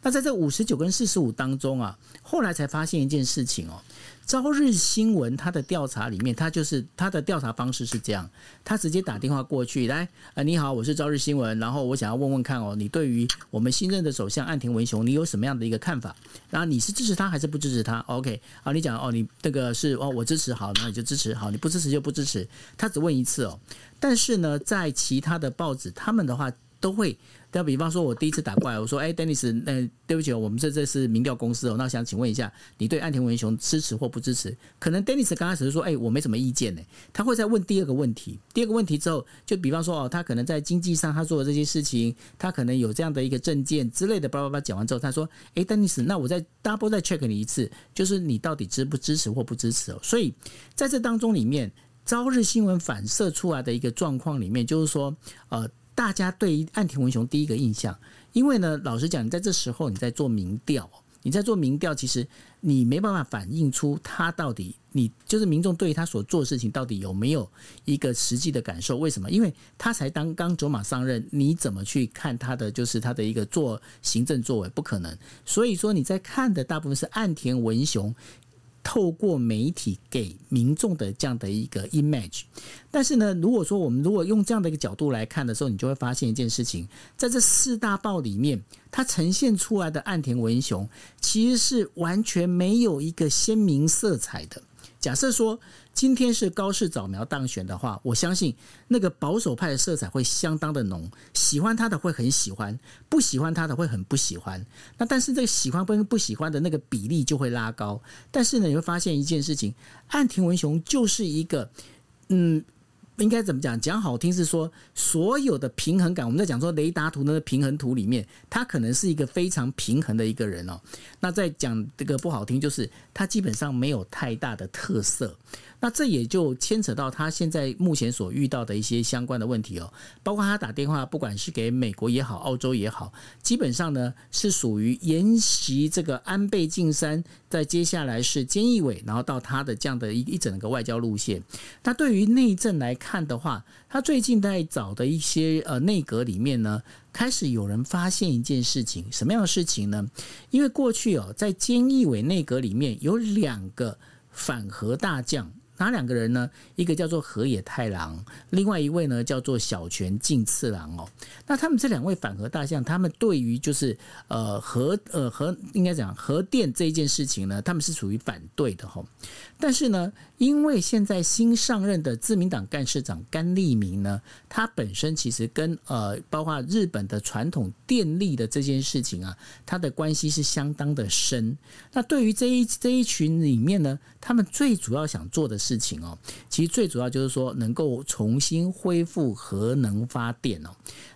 那在这五十九跟四十五当中啊，后来才发现一件事情哦。朝日新闻它的调查里面，它就是它的调查方式是这样，他直接打电话过去，来，呃，你好，我是朝日新闻，然后我想要问问看哦，你对于我们新任的首相岸田文雄，你有什么样的一个看法？然后你是支持他还是不支持他？OK，好，你讲哦，你这个是哦，我支持，好，那你就支持，好，你不支持就不支持。他只问一次哦，但是呢，在其他的报纸，他们的话都会。那比方说，我第一次打过来，我说：“哎，Dennis，那对不起，我们这这是民调公司哦。那我想请问一下，你对岸田文雄支持或不支持？可能 Dennis 刚开始就说：‘哎，我没什么意见呢。’他会再问第二个问题，第二个问题之后，就比方说哦，他可能在经济上他做的这些事情，他可能有这样的一个证件之类的，叭叭叭讲完之后，他说：‘哎，Dennis，那我再 double 再 check 你一次，就是你到底支不支持或不支持哦。’所以在这当中里面，朝日新闻反射出来的一个状况里面，就是说，呃。大家对于岸田文雄第一个印象，因为呢，老实讲，你在这时候你在做民调，你在做民调，其实你没办法反映出他到底，你就是民众对于他所做的事情到底有没有一个实际的感受？为什么？因为他才刚刚走马上任，你怎么去看他的就是他的一个做行政作为？不可能。所以说你在看的大部分是岸田文雄。透过媒体给民众的这样的一个 image，但是呢，如果说我们如果用这样的一个角度来看的时候，你就会发现一件事情，在这四大报里面，它呈现出来的岸田文雄其实是完全没有一个鲜明色彩的。假设说今天是高市早苗当选的话，我相信那个保守派的色彩会相当的浓，喜欢他的会很喜欢，不喜欢他的会很不喜欢。那但是这个喜欢跟不喜欢的那个比例就会拉高。但是呢，你会发现一件事情，岸田文雄就是一个，嗯。应该怎么讲？讲好听是说，所有的平衡感，我们在讲说雷达图那个平衡图里面，他可能是一个非常平衡的一个人哦。那在讲这个不好听，就是他基本上没有太大的特色。那这也就牵扯到他现在目前所遇到的一些相关的问题哦，包括他打电话，不管是给美国也好，澳洲也好，基本上呢是属于沿袭这个安倍晋三，在接下来是菅义伟，然后到他的这样的一一整个外交路线。那对于内政来看的话，他最近在找的一些呃内阁里面呢，开始有人发现一件事情，什么样的事情呢？因为过去哦，在菅义伟内阁里面有两个反核大将。哪两个人呢？一个叫做河野太郎，另外一位呢叫做小泉进次郎哦。那他们这两位反核大将，他们对于就是呃核呃核应该讲核电这一件事情呢，他们是属于反对的哈。但是呢，因为现在新上任的自民党干事长甘利明呢，他本身其实跟呃包括日本的传统电力的这件事情啊，他的关系是相当的深。那对于这一这一群里面呢，他们最主要想做的事情哦，其实最主要就是说能够重新恢复核能发电哦。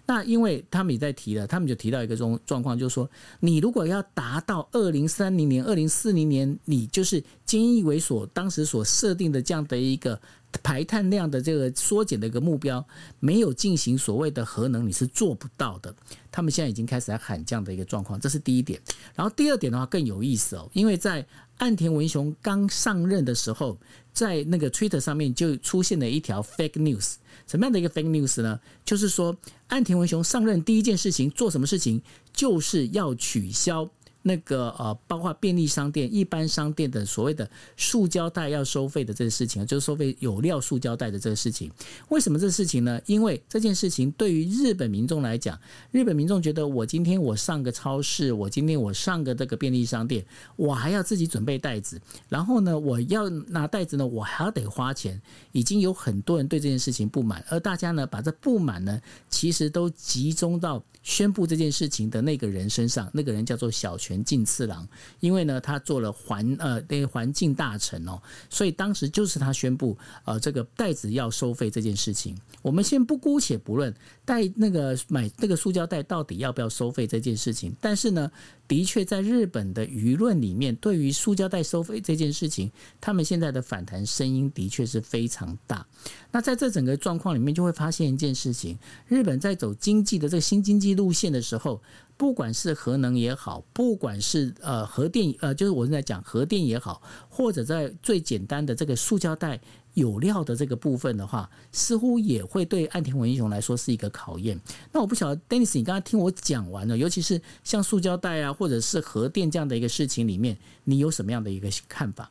那因为他们也在提了，他们就提到一个状状况，就是说，你如果要达到二零三零年、二零四零年，你就是金义伟所当时所设定的这样的一个排碳量的这个缩减的一个目标，没有进行所谓的核能，你是做不到的。他们现在已经开始在喊这样的一个状况，这是第一点。然后第二点的话更有意思哦，因为在岸田文雄刚上任的时候，在那个 Twitter 上面就出现了一条 fake news。什么样的一个 fake news 呢？就是说，岸田文雄上任第一件事情做什么事情，就是要取消。那个呃，包括便利商店、一般商店的所谓的塑胶袋要收费的这个事情，就是收费有料塑胶袋的这个事情。为什么这个事情呢？因为这件事情对于日本民众来讲，日本民众觉得我今天我上个超市，我今天我上个这个便利商店，我还要自己准备袋子，然后呢，我要拿袋子呢，我还要得花钱。已经有很多人对这件事情不满，而大家呢，把这不满呢，其实都集中到宣布这件事情的那个人身上，那个人叫做小泉。泉进次郎，因为呢，他做了环呃那个环境大臣哦，所以当时就是他宣布呃这个袋子要收费这件事情。我们先不姑且不论带那个买那个塑胶袋到底要不要收费这件事情，但是呢，的确在日本的舆论里面，对于塑胶袋收费这件事情，他们现在的反弹声音的确是非常大。那在这整个状况里面，就会发现一件事情：日本在走经济的这个新经济路线的时候。不管是核能也好，不管是呃核电呃，就是我正在讲核电也好，或者在最简单的这个塑胶袋有料的这个部分的话，似乎也会对岸田文雄来说是一个考验。那我不晓得，Dennis，你刚才听我讲完了，尤其是像塑胶袋啊，或者是核电这样的一个事情里面，你有什么样的一个看法？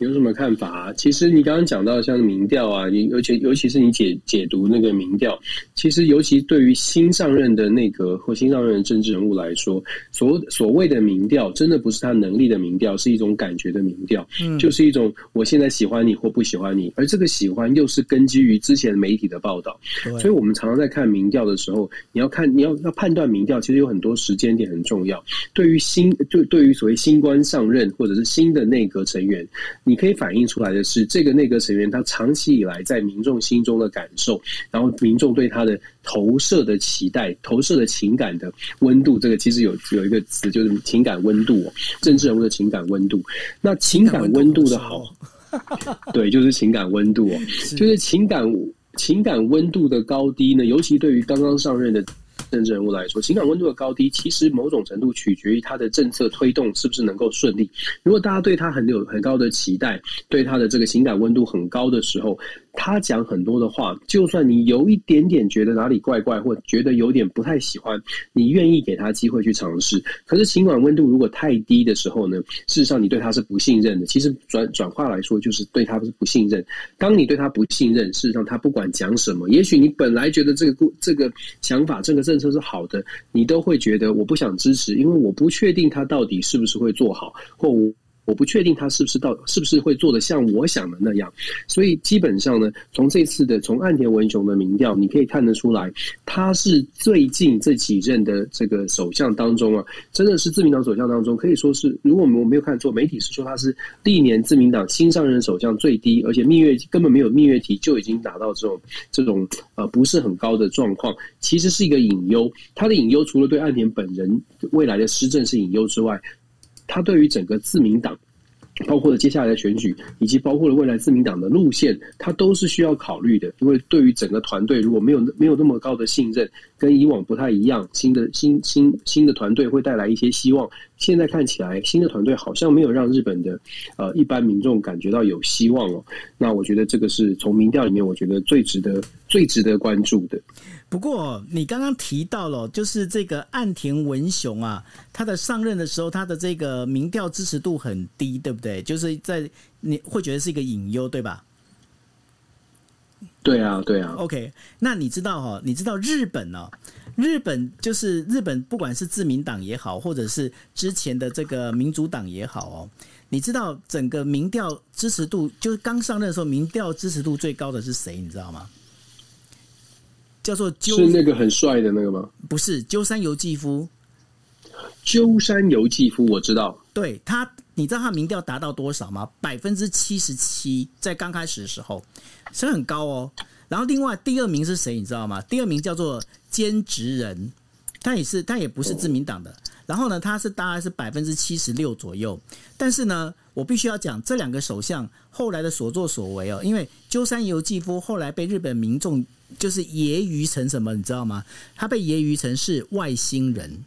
有什么看法啊？其实你刚刚讲到像民调啊，你尤其尤其是你解解读那个民调，其实尤其对于新上任的内阁或新上任的政治人物来说，所所谓的民调，真的不是他能力的民调，是一种感觉的民调，嗯，就是一种我现在喜欢你或不喜欢你，而这个喜欢又是根基于之前媒体的报道，所以我们常常在看民调的时候，你要看你要要判断民调，其实有很多时间点很重要。对于新对对于所谓新官上任或者是新的内阁成员。你可以反映出来的是，这个内阁成员他长期以来在民众心中的感受，然后民众对他的投射的期待、投射的情感的温度，这个其实有有一个词就是情感温度哦，政治人物的情感温度。那情感温度的好，对，就是情感温度哦，就是情感情感温度的高低呢，尤其对于刚刚上任的。政治人物来说，情感温度的高低，其实某种程度取决于他的政策推动是不是能够顺利。如果大家对他很有很高的期待，对他的这个情感温度很高的时候，他讲很多的话，就算你有一点点觉得哪里怪怪，或觉得有点不太喜欢，你愿意给他机会去尝试。可是情感温度如果太低的时候呢，事实上你对他是不信任的。其实转转化来说，就是对他是不信任。当你对他不信任，事实上他不管讲什么，也许你本来觉得这个这个想法、这个政策是好的，你都会觉得我不想支持，因为我不确定他到底是不是会做好，或。我不确定他是不是到是不是会做的像我想的那样，所以基本上呢，从这次的从岸田文雄的民调，你可以看得出来，他是最近这几任的这个首相当中啊，真的是自民党首相当中可以说是，如果我们没有看错，媒体是说他是历年自民党新上任首相最低，而且蜜月根本没有蜜月期就已经达到这种这种呃不是很高的状况，其实是一个隐忧。他的隐忧除了对岸田本人未来的施政是隐忧之外，他对于整个自民党包括接下来的选举，以及包括了未来自民党的路线，他都是需要考虑的。因为对于整个团队，如果没有没有那么高的信任，跟以往不太一样，新的新新新的团队会带来一些希望。现在看起来，新的团队好像没有让日本的呃一般民众感觉到有希望哦。那我觉得这个是从民调里面，我觉得最值得最值得关注的。不过你刚刚提到了，就是这个岸田文雄啊，他的上任的时候，他的这个民调支持度很低，对不对？就是在你会觉得是一个隐忧，对吧？对啊，对啊。OK，那你知道哈？你知道日本呢？日本就是日本，不管是自民党也好，或者是之前的这个民主党也好哦，你知道整个民调支持度，就是刚上任的时候，民调支持度最高的是谁？你知道吗？叫做鸠，是那个很帅的那个吗？不是，鸠山由纪夫。鸠山由纪夫，我知道。对他，你知道他民调达到多少吗？百分之七十七，在刚开始的时候，是很高哦。然后另外第二名是谁？你知道吗？第二名叫做兼职人，他也是，他也不是自民党的。然后呢，他是大概是百分之七十六左右。但是呢，我必须要讲这两个首相后来的所作所为哦，因为鸠山由纪夫后来被日本民众就是揶揄成什么？你知道吗？他被揶揄成是外星人。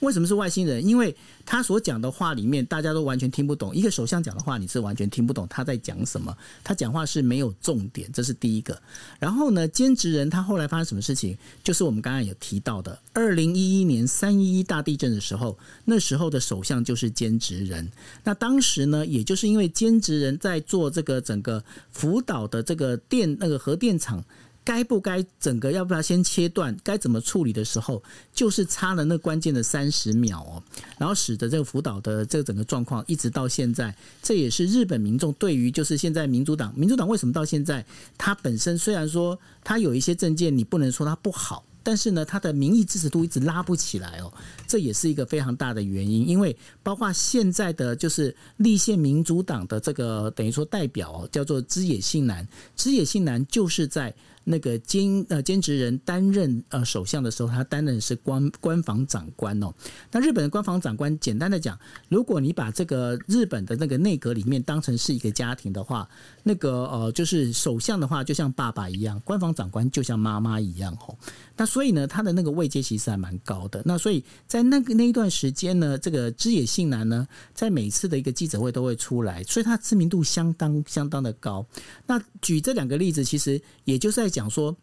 为什么是外星人？因为他所讲的话里面，大家都完全听不懂。一个首相讲的话，你是完全听不懂他在讲什么。他讲话是没有重点，这是第一个。然后呢，菅直人他后来发生什么事情？就是我们刚刚有提到的，二零一一年三一一大地震的时候，那时候的首相就是菅直人。那当时呢，也就是因为菅直人在做这个整个福岛的这个电那个核电厂。该不该整个要不要先切断？该怎么处理的时候，就是差了那关键的三十秒哦，然后使得这个福岛的这个整个状况一直到现在，这也是日本民众对于就是现在民主党，民主党为什么到现在，它本身虽然说它有一些政见，你不能说它不好。但是呢，他的民意支持度一直拉不起来哦，这也是一个非常大的原因。因为包括现在的就是立宪民主党的这个等于说代表，叫做枝野信男，枝野信男就是在那个兼呃兼职人担任呃首相的时候，他担任是官官房长官哦。那日本的官房长官，简单的讲，如果你把这个日本的那个内阁里面当成是一个家庭的话，那个呃就是首相的话就像爸爸一样，官房长官就像妈妈一样哦。那所以呢，他的那个位阶其实还蛮高的。那所以在那个那一段时间呢，这个枝野幸男呢，在每次的一个记者会都会出来，所以他知名度相当相当的高。那举这两个例子，其实也就是在讲讲说。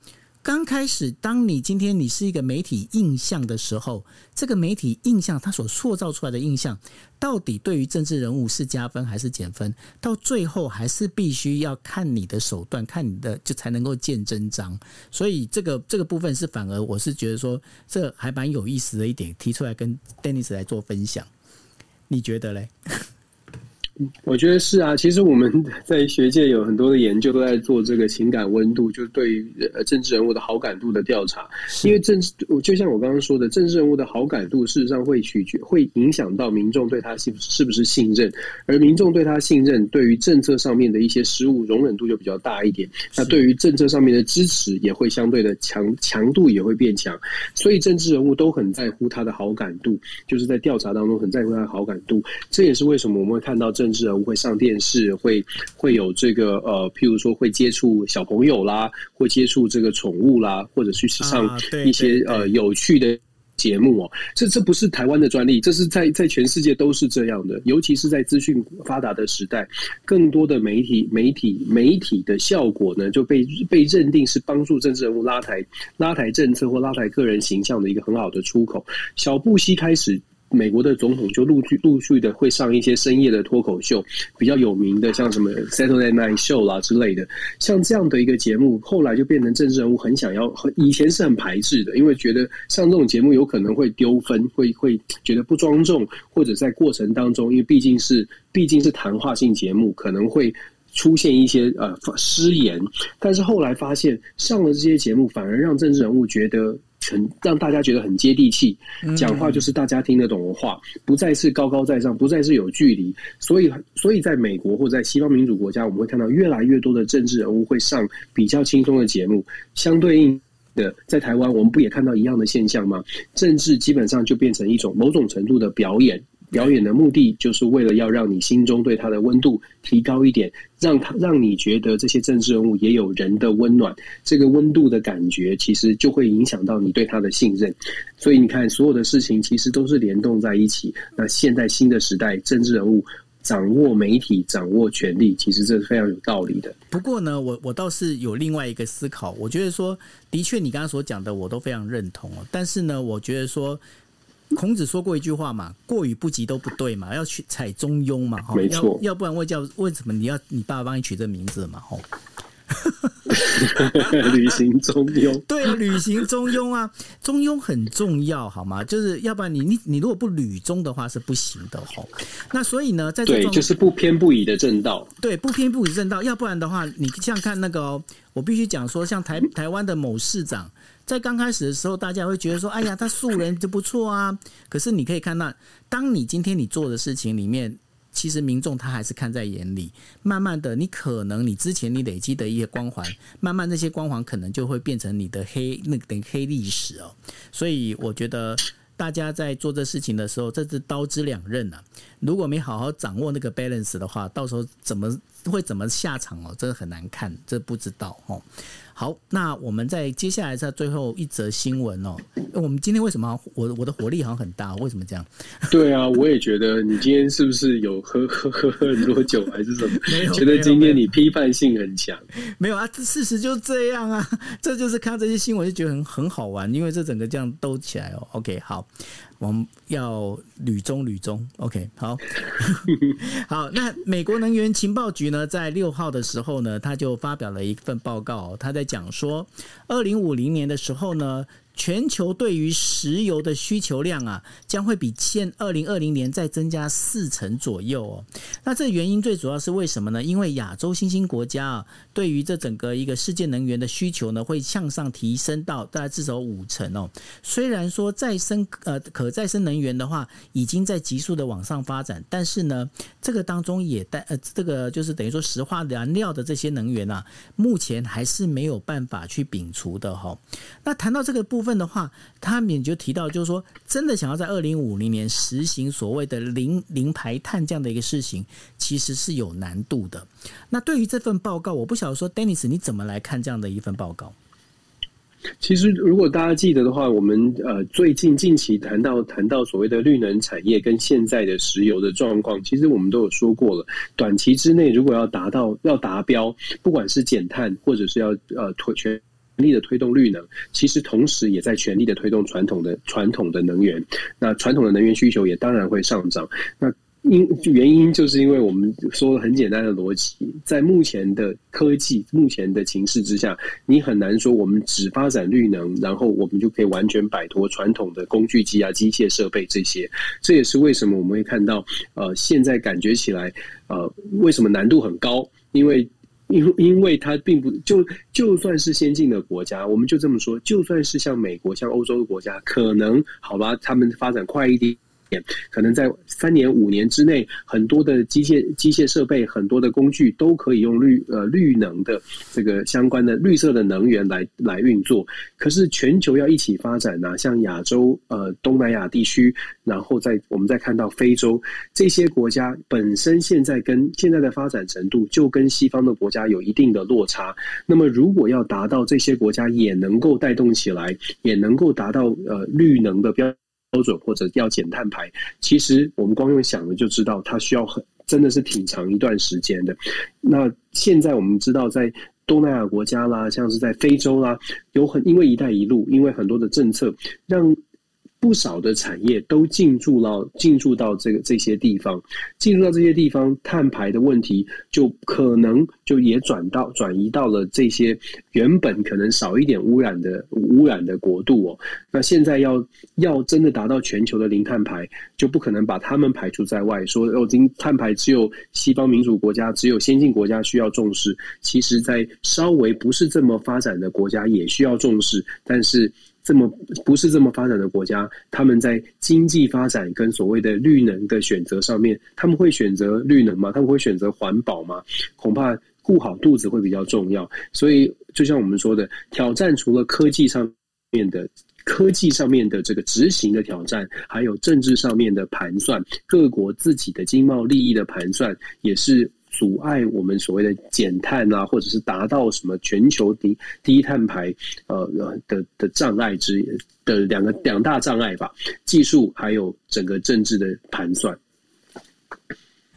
刚开始，当你今天你是一个媒体印象的时候，这个媒体印象它所塑造出来的印象，到底对于政治人物是加分还是减分？到最后还是必须要看你的手段，看你的就才能够见真章。所以这个这个部分是反而我是觉得说，这还蛮有意思的一点，提出来跟 Dennis 来做分享。你觉得嘞？我觉得是啊，其实我们 在学界有很多的研究都在做这个情感温度，就对于呃政治人物的好感度的调查。因为政治，就像我刚刚说的，政治人物的好感度事实上会取决，会影响到民众对他信是不是信任，而民众对他信任，对于政策上面的一些失误容忍度就比较大一点。那对于政策上面的支持也会相对的强，强度也会变强。所以政治人物都很在乎他的好感度，就是在调查当中很在乎他的好感度。这也是为什么我们会看到政政治人物会上电视，会会有这个呃，譬如说会接触小朋友啦，会接触这个宠物啦，或者去上一些呃有趣的节目哦。这这不是台湾的专利，这是在在全世界都是这样的。尤其是在资讯发达的时代，更多的媒体媒体媒体的效果呢，就被被认定是帮助政治人物拉抬拉抬政策或拉抬个人形象的一个很好的出口。小布希开始。美国的总统就陆续陆续的会上一些深夜的脱口秀，比较有名的像什么 Saturday Night Show 啦之类的，像这样的一个节目，后来就变成政治人物很想要，以前是很排斥的，因为觉得上这种节目有可能会丢分，会会觉得不庄重，或者在过程当中，因为毕竟是毕竟是谈话性节目，可能会出现一些呃失言。但是后来发现上了这些节目，反而让政治人物觉得。很让大家觉得很接地气，讲话就是大家听得懂的话，不再是高高在上，不再是有距离。所以，所以在美国或在西方民主国家，我们会看到越来越多的政治人物会上比较轻松的节目。相对应的，在台湾，我们不也看到一样的现象吗？政治基本上就变成一种某种程度的表演。表演的目的就是为了要让你心中对他的温度提高一点，让他让你觉得这些政治人物也有人的温暖，这个温度的感觉其实就会影响到你对他的信任。所以你看，所有的事情其实都是联动在一起。那现在新的时代，政治人物掌握媒体、掌握权力，其实这是非常有道理的。不过呢，我我倒是有另外一个思考，我觉得说，的确你刚刚所讲的我都非常认同哦。但是呢，我觉得说。孔子说过一句话嘛，过与不及都不对嘛，要去采中庸嘛，哈，没错，要不然会叫为什么你要你爸爸帮你取这名字嘛，哈，履行中庸，对啊，履行中庸啊，中庸很重要，好吗？就是要不然你你你如果不履中的话是不行的，哈。那所以呢，在这对就是不偏不倚的正道，对，不偏不倚正道，要不然的话，你像看那个、哦，我必须讲说，像台台湾的某市长。在刚开始的时候，大家会觉得说：“哎呀，他素人就不错啊。”可是你可以看到，当你今天你做的事情里面，其实民众他还是看在眼里。慢慢的，你可能你之前你累积的一些光环，慢慢那些光环可能就会变成你的黑那个黑历史哦。所以我觉得大家在做这事情的时候，这是刀之两刃啊。如果没好好掌握那个 balance 的话，到时候怎么会怎么下场哦？这很难看，这不知道哦。好，那我们在接下来在最后一则新闻哦。我们今天为什么我我的火力好像很大？为什么这样？对啊，我也觉得你今天是不是有喝 喝喝很多酒还是什么？没有，觉得今天你批判性很强。没有啊，这事实就是这样啊。这就是看到这些新闻就觉得很很好玩，因为这整个这样兜起来哦。OK，好。我们要履中履中，OK，好，好。那美国能源情报局呢，在六号的时候呢，他就发表了一份报告，他在讲说，二零五零年的时候呢。全球对于石油的需求量啊，将会比现二零二零年再增加四成左右哦。那这原因最主要是为什么呢？因为亚洲新兴国家啊，对于这整个一个世界能源的需求呢，会向上提升到大概至少五成哦。虽然说再生呃可再生能源的话，已经在急速的往上发展，但是呢，这个当中也带呃这个就是等于说石化燃料的这些能源啊，目前还是没有办法去摒除的哈。那谈到这个部分。的话，他们也就提到，就是说，真的想要在二零五零年实行所谓的零零排碳这样的一个事情，其实是有难度的。那对于这份报告，我不晓我说，Dennis 你怎么来看这样的一份报告？其实，如果大家记得的话，我们呃最近近期谈到谈到所谓的绿能产业跟现在的石油的状况，其实我们都有说过了。短期之内，如果要达到要达标，不管是减碳或者是要呃推全。力的推动绿能，其实同时也在全力的推动传统的传统的能源。那传统的能源需求也当然会上涨。那因原因就是因为我们说了很简单的逻辑，在目前的科技、目前的情势之下，你很难说我们只发展绿能，然后我们就可以完全摆脱传统的工具机啊、机械设备这些。这也是为什么我们会看到，呃，现在感觉起来，呃，为什么难度很高？因为因因为它并不就就算是先进的国家，我们就这么说，就算是像美国、像欧洲的国家，可能好吧，他们发展快一点。可能在三年五年之内，很多的机械机械设备、很多的工具都可以用绿呃绿能的这个相关的绿色的能源来来运作。可是全球要一起发展呢、像亚洲呃东南亚地区，然后在我们再看到非洲这些国家本身现在跟现在的发展程度就跟西方的国家有一定的落差。那么如果要达到这些国家也能够带动起来，也能够达到呃绿能的标。标准或者要减碳排，其实我们光用想的就知道，它需要很真的是挺长一段时间的。那现在我们知道，在东南亚国家啦，像是在非洲啦，有很因为“一带一路”，因为很多的政策让。不少的产业都进驻到进驻到这个这些地方，进入到这些地方，碳排的问题就可能就也转到转移到了这些原本可能少一点污染的污染的国度哦。那现在要要真的达到全球的零碳排，就不可能把他们排除在外，说哦，今碳排只有西方民主国家、只有先进国家需要重视。其实，在稍微不是这么发展的国家也需要重视，但是。这么不是这么发展的国家，他们在经济发展跟所谓的绿能的选择上面，他们会选择绿能吗？他们会选择环保吗？恐怕顾好肚子会比较重要。所以，就像我们说的，挑战除了科技上面的科技上面的这个执行的挑战，还有政治上面的盘算，各国自己的经贸利益的盘算，也是阻碍我们所谓的减碳啊，或者是达到什么全球低低碳排呃的的障碍之的两个两大障碍吧，技术还有整个政治的盘算。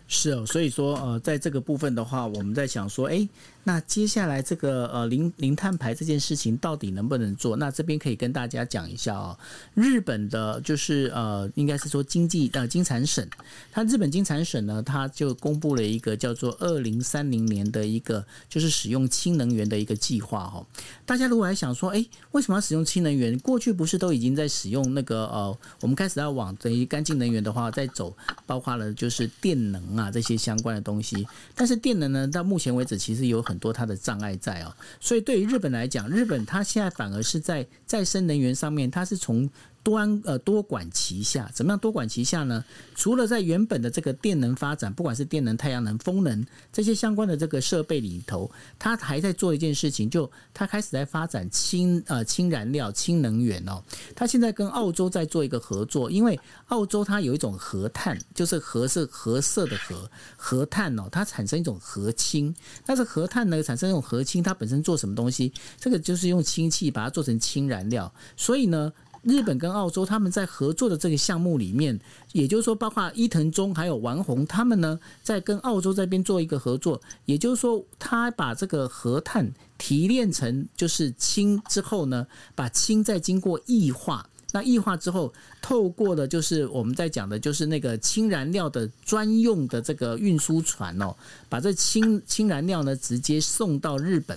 是哦，所以说呃，在这个部分的话，我们在想说，哎。那接下来这个呃零零碳排这件事情到底能不能做？那这边可以跟大家讲一下哦。日本的就是呃，应该是说经济呃经产省，它日本经产省呢，它就公布了一个叫做二零三零年的一个就是使用氢能源的一个计划哦。大家如果还想说，哎，为什么要使用氢能源？过去不是都已经在使用那个呃，我们开始要往等于干净能源的话，在走，包括了就是电能啊这些相关的东西。但是电能呢，到目前为止其实有。很多它的障碍在哦，所以对于日本来讲，日本它现在反而是在再生能源上面，它是从。端呃多管齐下，怎么样多管齐下呢？除了在原本的这个电能发展，不管是电能、太阳能、风能这些相关的这个设备里头，它还在做一件事情，就它开始在发展氢呃氢燃料、氢能源哦。它现在跟澳洲在做一个合作，因为澳洲它有一种核碳，就是核是核色的核核碳哦，它产生一种核氢。但是核碳呢产生一种核氢，它本身做什么东西？这个就是用氢气把它做成氢燃料，所以呢。日本跟澳洲他们在合作的这个项目里面，也就是说，包括伊藤忠还有丸红他们呢，在跟澳洲这边做一个合作，也就是说，他把这个核碳提炼成就是氢之后呢，把氢再经过液化。那液化之后，透过的就是我们在讲的，就是那个氢燃料的专用的这个运输船哦，把这氢氢燃料呢直接送到日本。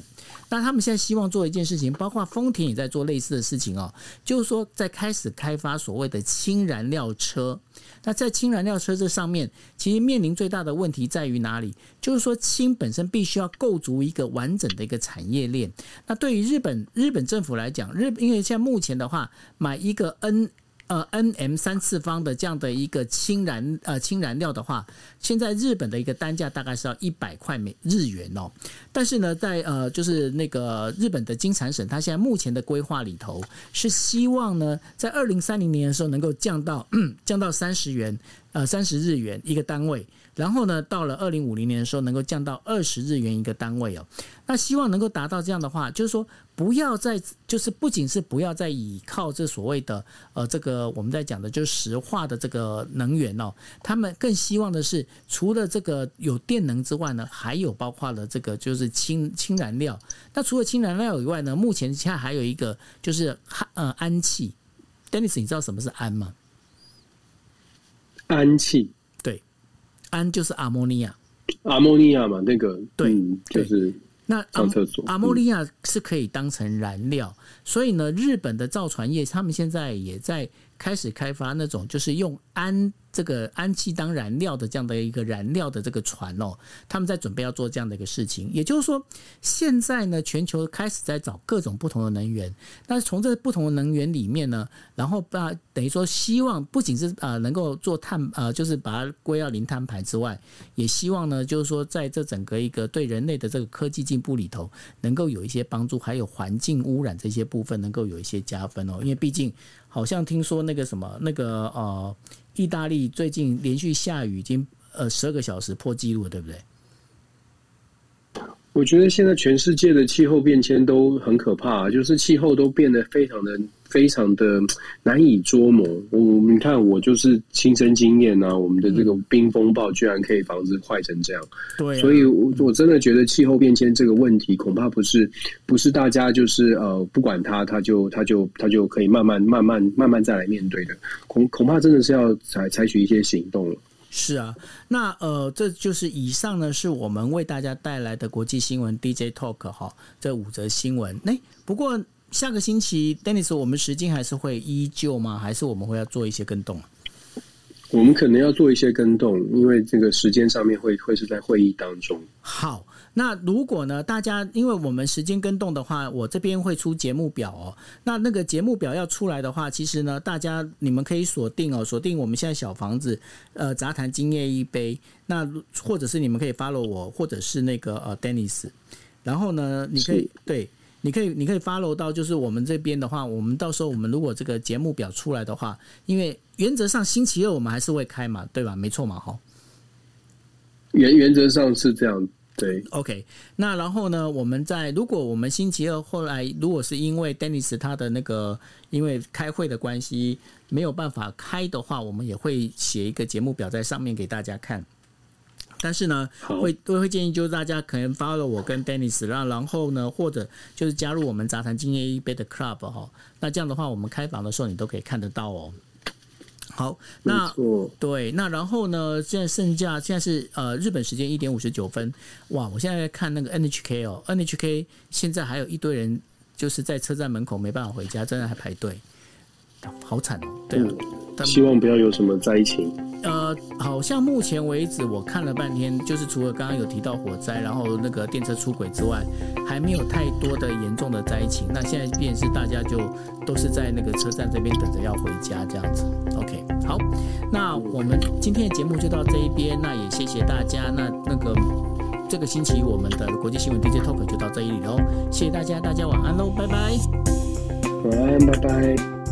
那他们现在希望做一件事情，包括丰田也在做类似的事情哦，就是说在开始开发所谓的氢燃料车。那在氢燃料车这上面，其实面临最大的问题在于哪里？就是说氢本身必须要构筑一个完整的一个产业链。那对于日本日本政府来讲，日因为现在目前的话，买一个 N。呃，Nm 三次方的这样的一个氢燃呃氢燃料的话，现在日本的一个单价大概是要一百块美日元哦。但是呢，在呃就是那个日本的金产省，它现在目前的规划里头是希望呢，在二零三零年的时候能够降到降到三十元呃三十日元一个单位。然后呢，到了二零五零年的时候，能够降到二十日元一个单位哦。那希望能够达到这样的话，就是说不要再，就是不仅是不要再依靠这所谓的呃这个我们在讲的就是石化的这个能源哦。他们更希望的是，除了这个有电能之外呢，还有包括了这个就是氢氢燃料。那除了氢燃料以外呢，目前现在还有一个就是呃氨气。Dennis，你知道什么是氨吗？氨气。氨就是阿莫尼亚，阿莫尼亚嘛，那个对，嗯、就是那上厕所。阿莫尼亚是可以当成燃料，嗯、所以呢，日本的造船业他们现在也在开始开发那种，就是用氨。这个氨气当燃料的这样的一个燃料的这个船哦，他们在准备要做这样的一个事情。也就是说，现在呢，全球开始在找各种不同的能源。但是从这不同的能源里面呢，然后把等于说希望不仅是呃能够做碳呃，就是把它归到零碳排之外，也希望呢，就是说在这整个一个对人类的这个科技进步里头，能够有一些帮助，还有环境污染这些部分能够有一些加分哦。因为毕竟好像听说那个什么那个呃。意大利最近连续下雨，已经呃十二个小时破纪录了，对不对？我觉得现在全世界的气候变迁都很可怕，就是气候都变得非常的。非常的难以捉摸。我你看，我就是亲身经验啊，我们的这个冰风暴居然可以防止坏成这样。对，所以我我真的觉得气候变迁这个问题，恐怕不是不是大家就是呃不管它，它就它就它就可以慢慢慢慢慢慢再来面对的。恐恐怕真的是要采采取一些行动了。是啊，那呃，这就是以上呢，是我们为大家带来的国际新闻 DJ Talk 哈，这五则新闻。哎，不过。下个星期，Dennis，我们时间还是会依旧吗？还是我们会要做一些更动？我们可能要做一些更动，因为这个时间上面会会是在会议当中。好，那如果呢，大家因为我们时间跟动的话，我这边会出节目表哦。那那个节目表要出来的话，其实呢，大家你们可以锁定哦，锁定我们现在小房子呃杂谈今夜一杯。那或者是你们可以 follow 我，或者是那个呃 Dennis。然后呢，你可以对。你可以你可以 follow 到，就是我们这边的话，我们到时候我们如果这个节目表出来的话，因为原则上星期二我们还是会开嘛，对吧？没错嘛，哈。原原则上是这样。对，OK，那然后呢？我们在如果我们星期二后来，如果是因为 Dennis 他的那个因为开会的关系没有办法开的话，我们也会写一个节目表在上面给大家看。但是呢，会都会建议就是大家可能 follow 我跟 Dennis，然后然后呢，或者就是加入我们杂谈今夜一杯的 Club 哈。那这样的话，我们开房的时候你都可以看得到哦。好，那对，那然后呢？现在剩下现在是呃日本时间一点五十九分，哇！我现在在看那个 NHK 哦，NHK 现在还有一堆人就是在车站门口没办法回家，真的还排队，好惨哦。对啊，嗯，希望不要有什么灾情。呃，好像目前为止我看了半天，就是除了刚刚有提到火灾，然后那个电车出轨之外，还没有太多的严重的灾情。那现在便是大家就都是在那个车站这边等着要回家这样子。OK，好，那我们今天的节目就到这一边，那也谢谢大家。那那个这个星期我们的国际新闻 DJ Talk 就到这里喽，谢谢大家，大家晚安喽，拜拜，晚安，拜拜。